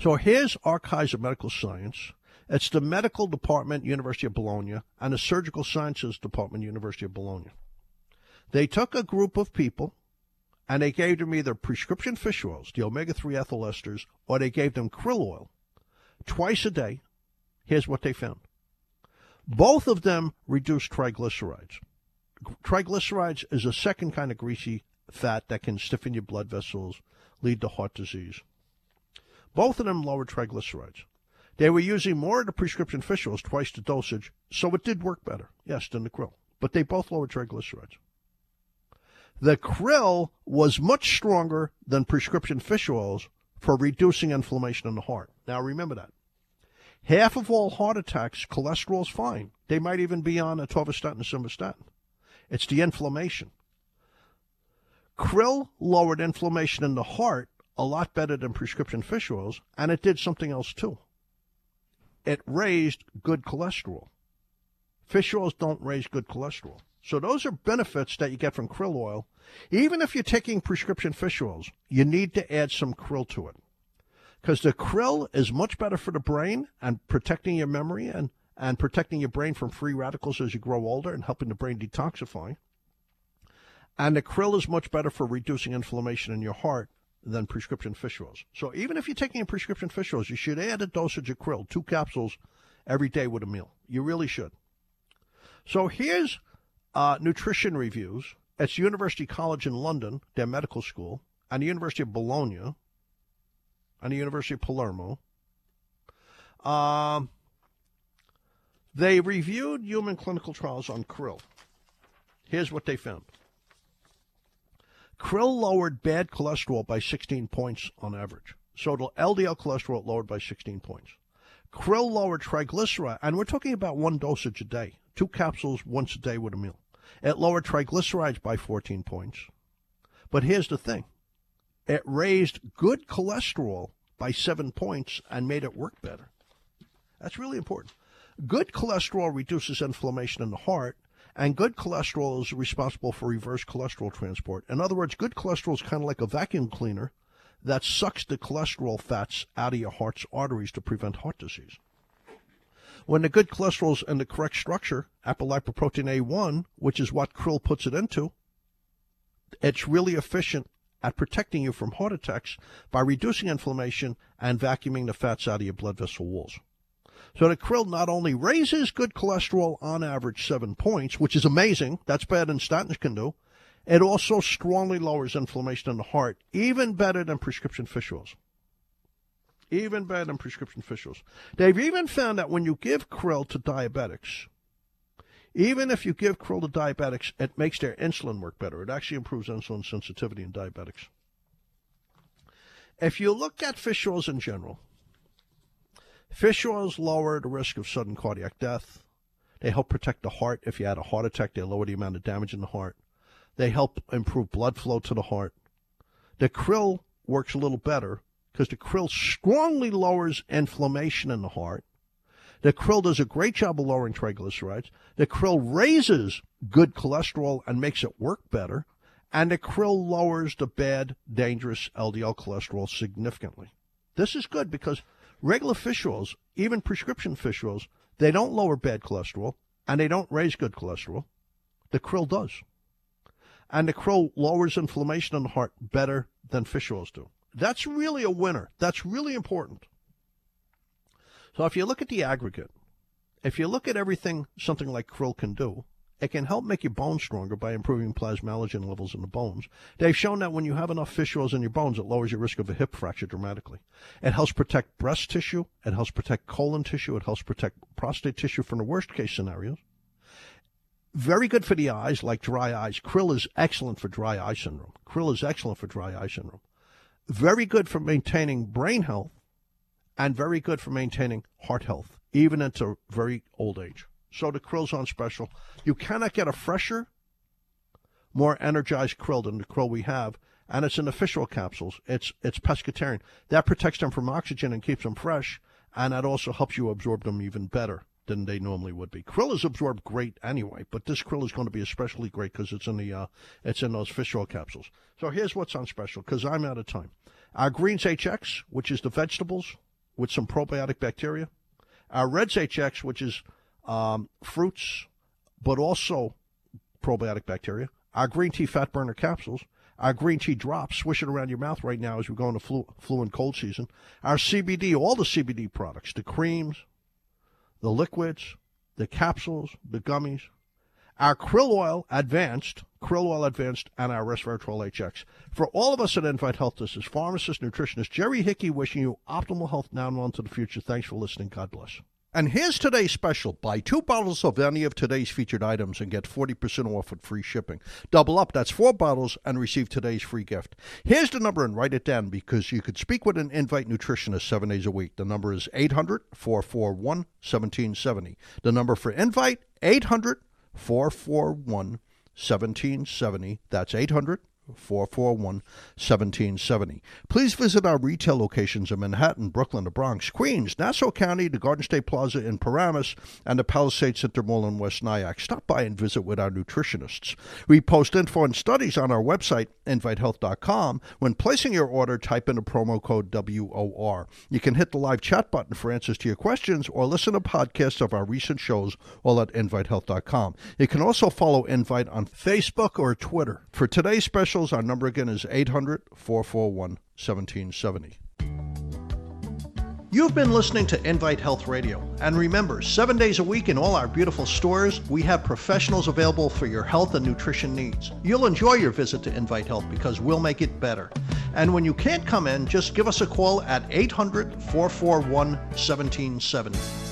Speaker 1: So here's Archives of Medical Science. It's the Medical Department, University of Bologna, and the Surgical Sciences Department, University of Bologna. They took a group of people and they gave them either prescription fish oils, the omega 3 ethyl esters, or they gave them krill oil twice a day. Here's what they found both of them reduced triglycerides. Triglycerides is a second kind of greasy fat that can stiffen your blood vessels, lead to heart disease. Both of them lowered triglycerides. They were using more of the prescription fish oils, twice the dosage, so it did work better, yes, than the krill. But they both lowered triglycerides. The krill was much stronger than prescription fish oils for reducing inflammation in the heart. Now remember that. Half of all heart attacks, cholesterol's fine. They might even be on atorvastatin and simvastatin. It's the inflammation. Krill lowered inflammation in the heart a lot better than prescription fish oils, and it did something else too. It raised good cholesterol. Fish oils don't raise good cholesterol. So those are benefits that you get from krill oil. Even if you're taking prescription fish oils, you need to add some krill to it because the krill is much better for the brain and protecting your memory and, and protecting your brain from free radicals as you grow older and helping the brain detoxify. And the krill is much better for reducing inflammation in your heart than prescription fish oils. So even if you're taking a prescription fish oils, you should add a dosage of krill, two capsules every day with a meal. You really should. So here's uh, nutrition reviews. It's University College in London, their medical school, and the University of Bologna, and the University of Palermo. Um, they reviewed human clinical trials on krill. Here's what they found. Krill lowered bad cholesterol by 16 points on average. So the LDL cholesterol lowered by 16 points. Krill lowered triglyceride, and we're talking about one dosage a day, two capsules once a day with a meal. It lowered triglycerides by 14 points. But here's the thing it raised good cholesterol by seven points and made it work better. That's really important. Good cholesterol reduces inflammation in the heart, and good cholesterol is responsible for reverse cholesterol transport. In other words, good cholesterol is kind of like a vacuum cleaner that sucks the cholesterol fats out of your heart's arteries to prevent heart disease. When the good cholesterol is in the correct structure, apolipoprotein A1, which is what krill puts it into, it's really efficient at protecting you from heart attacks by reducing inflammation and vacuuming the fats out of your blood vessel walls. So the krill not only raises good cholesterol on average seven points, which is amazing, that's better than statins can do, it also strongly lowers inflammation in the heart, even better than prescription fish oils. Even better than prescription fish oils. They've even found that when you give krill to diabetics, even if you give krill to diabetics, it makes their insulin work better. It actually improves insulin sensitivity in diabetics. If you look at fish oils in general, fish oils lower the risk of sudden cardiac death. They help protect the heart. If you had a heart attack, they lower the amount of damage in the heart. They help improve blood flow to the heart. The krill works a little better because the krill strongly lowers inflammation in the heart the krill does a great job of lowering triglycerides. The krill raises good cholesterol and makes it work better. And the krill lowers the bad, dangerous LDL cholesterol significantly. This is good because regular fish oils, even prescription fish oils, they don't lower bad cholesterol. and they don't raise good cholesterol. The krill does. And the krill lowers inflammation in the heart better than fish oils do. That's really a winner. That's really important. So if you look at the aggregate, if you look at everything something like krill can do, it can help make your bones stronger by improving plasmalogen levels in the bones. They've shown that when you have enough fish oils in your bones, it lowers your risk of a hip fracture dramatically. It helps protect breast tissue. It helps protect colon tissue. It helps protect prostate tissue from the worst case scenarios. Very good for the eyes, like dry eyes. Krill is excellent for dry eye syndrome. Krill is excellent for dry eye syndrome. Very good for maintaining brain health and very good for maintaining heart health, even into very old age. So the krill's on special. You cannot get a fresher, more energized krill than the krill we have, and it's in the fish oil capsules. It's it's pescatarian. That protects them from oxygen and keeps them fresh, and that also helps you absorb them even better than they normally would be. Krill is absorbed great anyway, but this krill is going to be especially great because it's in the uh, it's in those fish oil capsules. So here's what's on special because I'm out of time. Our greens HX, which is the vegetables with some probiotic bacteria. Our reds HX, which is um, fruits, but also probiotic bacteria. Our green tea fat burner capsules. Our green tea drops, swish it around your mouth right now as we go into flu, flu and cold season. Our CBD, all the CBD products, the creams, the liquids, the capsules, the gummies, our krill oil advanced, krill oil advanced, and our resveratrol HX. For all of us at Invite Health, this is pharmacist, nutritionist Jerry Hickey wishing you optimal health now and on to the future. Thanks for listening. God bless. And here's today's special. Buy two bottles of any of today's featured items and get 40% off with free shipping. Double up, that's four bottles, and receive today's free gift. Here's the number and write it down because you could speak with an Invite nutritionist seven days a week. The number is 800 441 1770. The number for Invite, 800 441 1770. That's 800 441 1770. Please visit our retail locations in Manhattan, Brooklyn, the Bronx, Queens, Nassau County, the Garden State Plaza in Paramus, and the Palisades Center Mall in West Nyack. Stop by and visit with our nutritionists. We post info and studies on our website, invitehealth.com. When placing your order, type in the promo code WOR. You can hit the live chat button for answers to your questions or listen to podcasts of our recent shows, all at invitehealth.com. You can also follow Invite on Facebook or Twitter. For today's special, our number again is 800 441 1770. You've been listening to Invite Health Radio. And remember, seven days a week in all our beautiful stores, we have professionals available for your health and nutrition needs. You'll enjoy your visit to Invite Health because we'll make it better. And when you can't come in, just give us a call at 800 441 1770.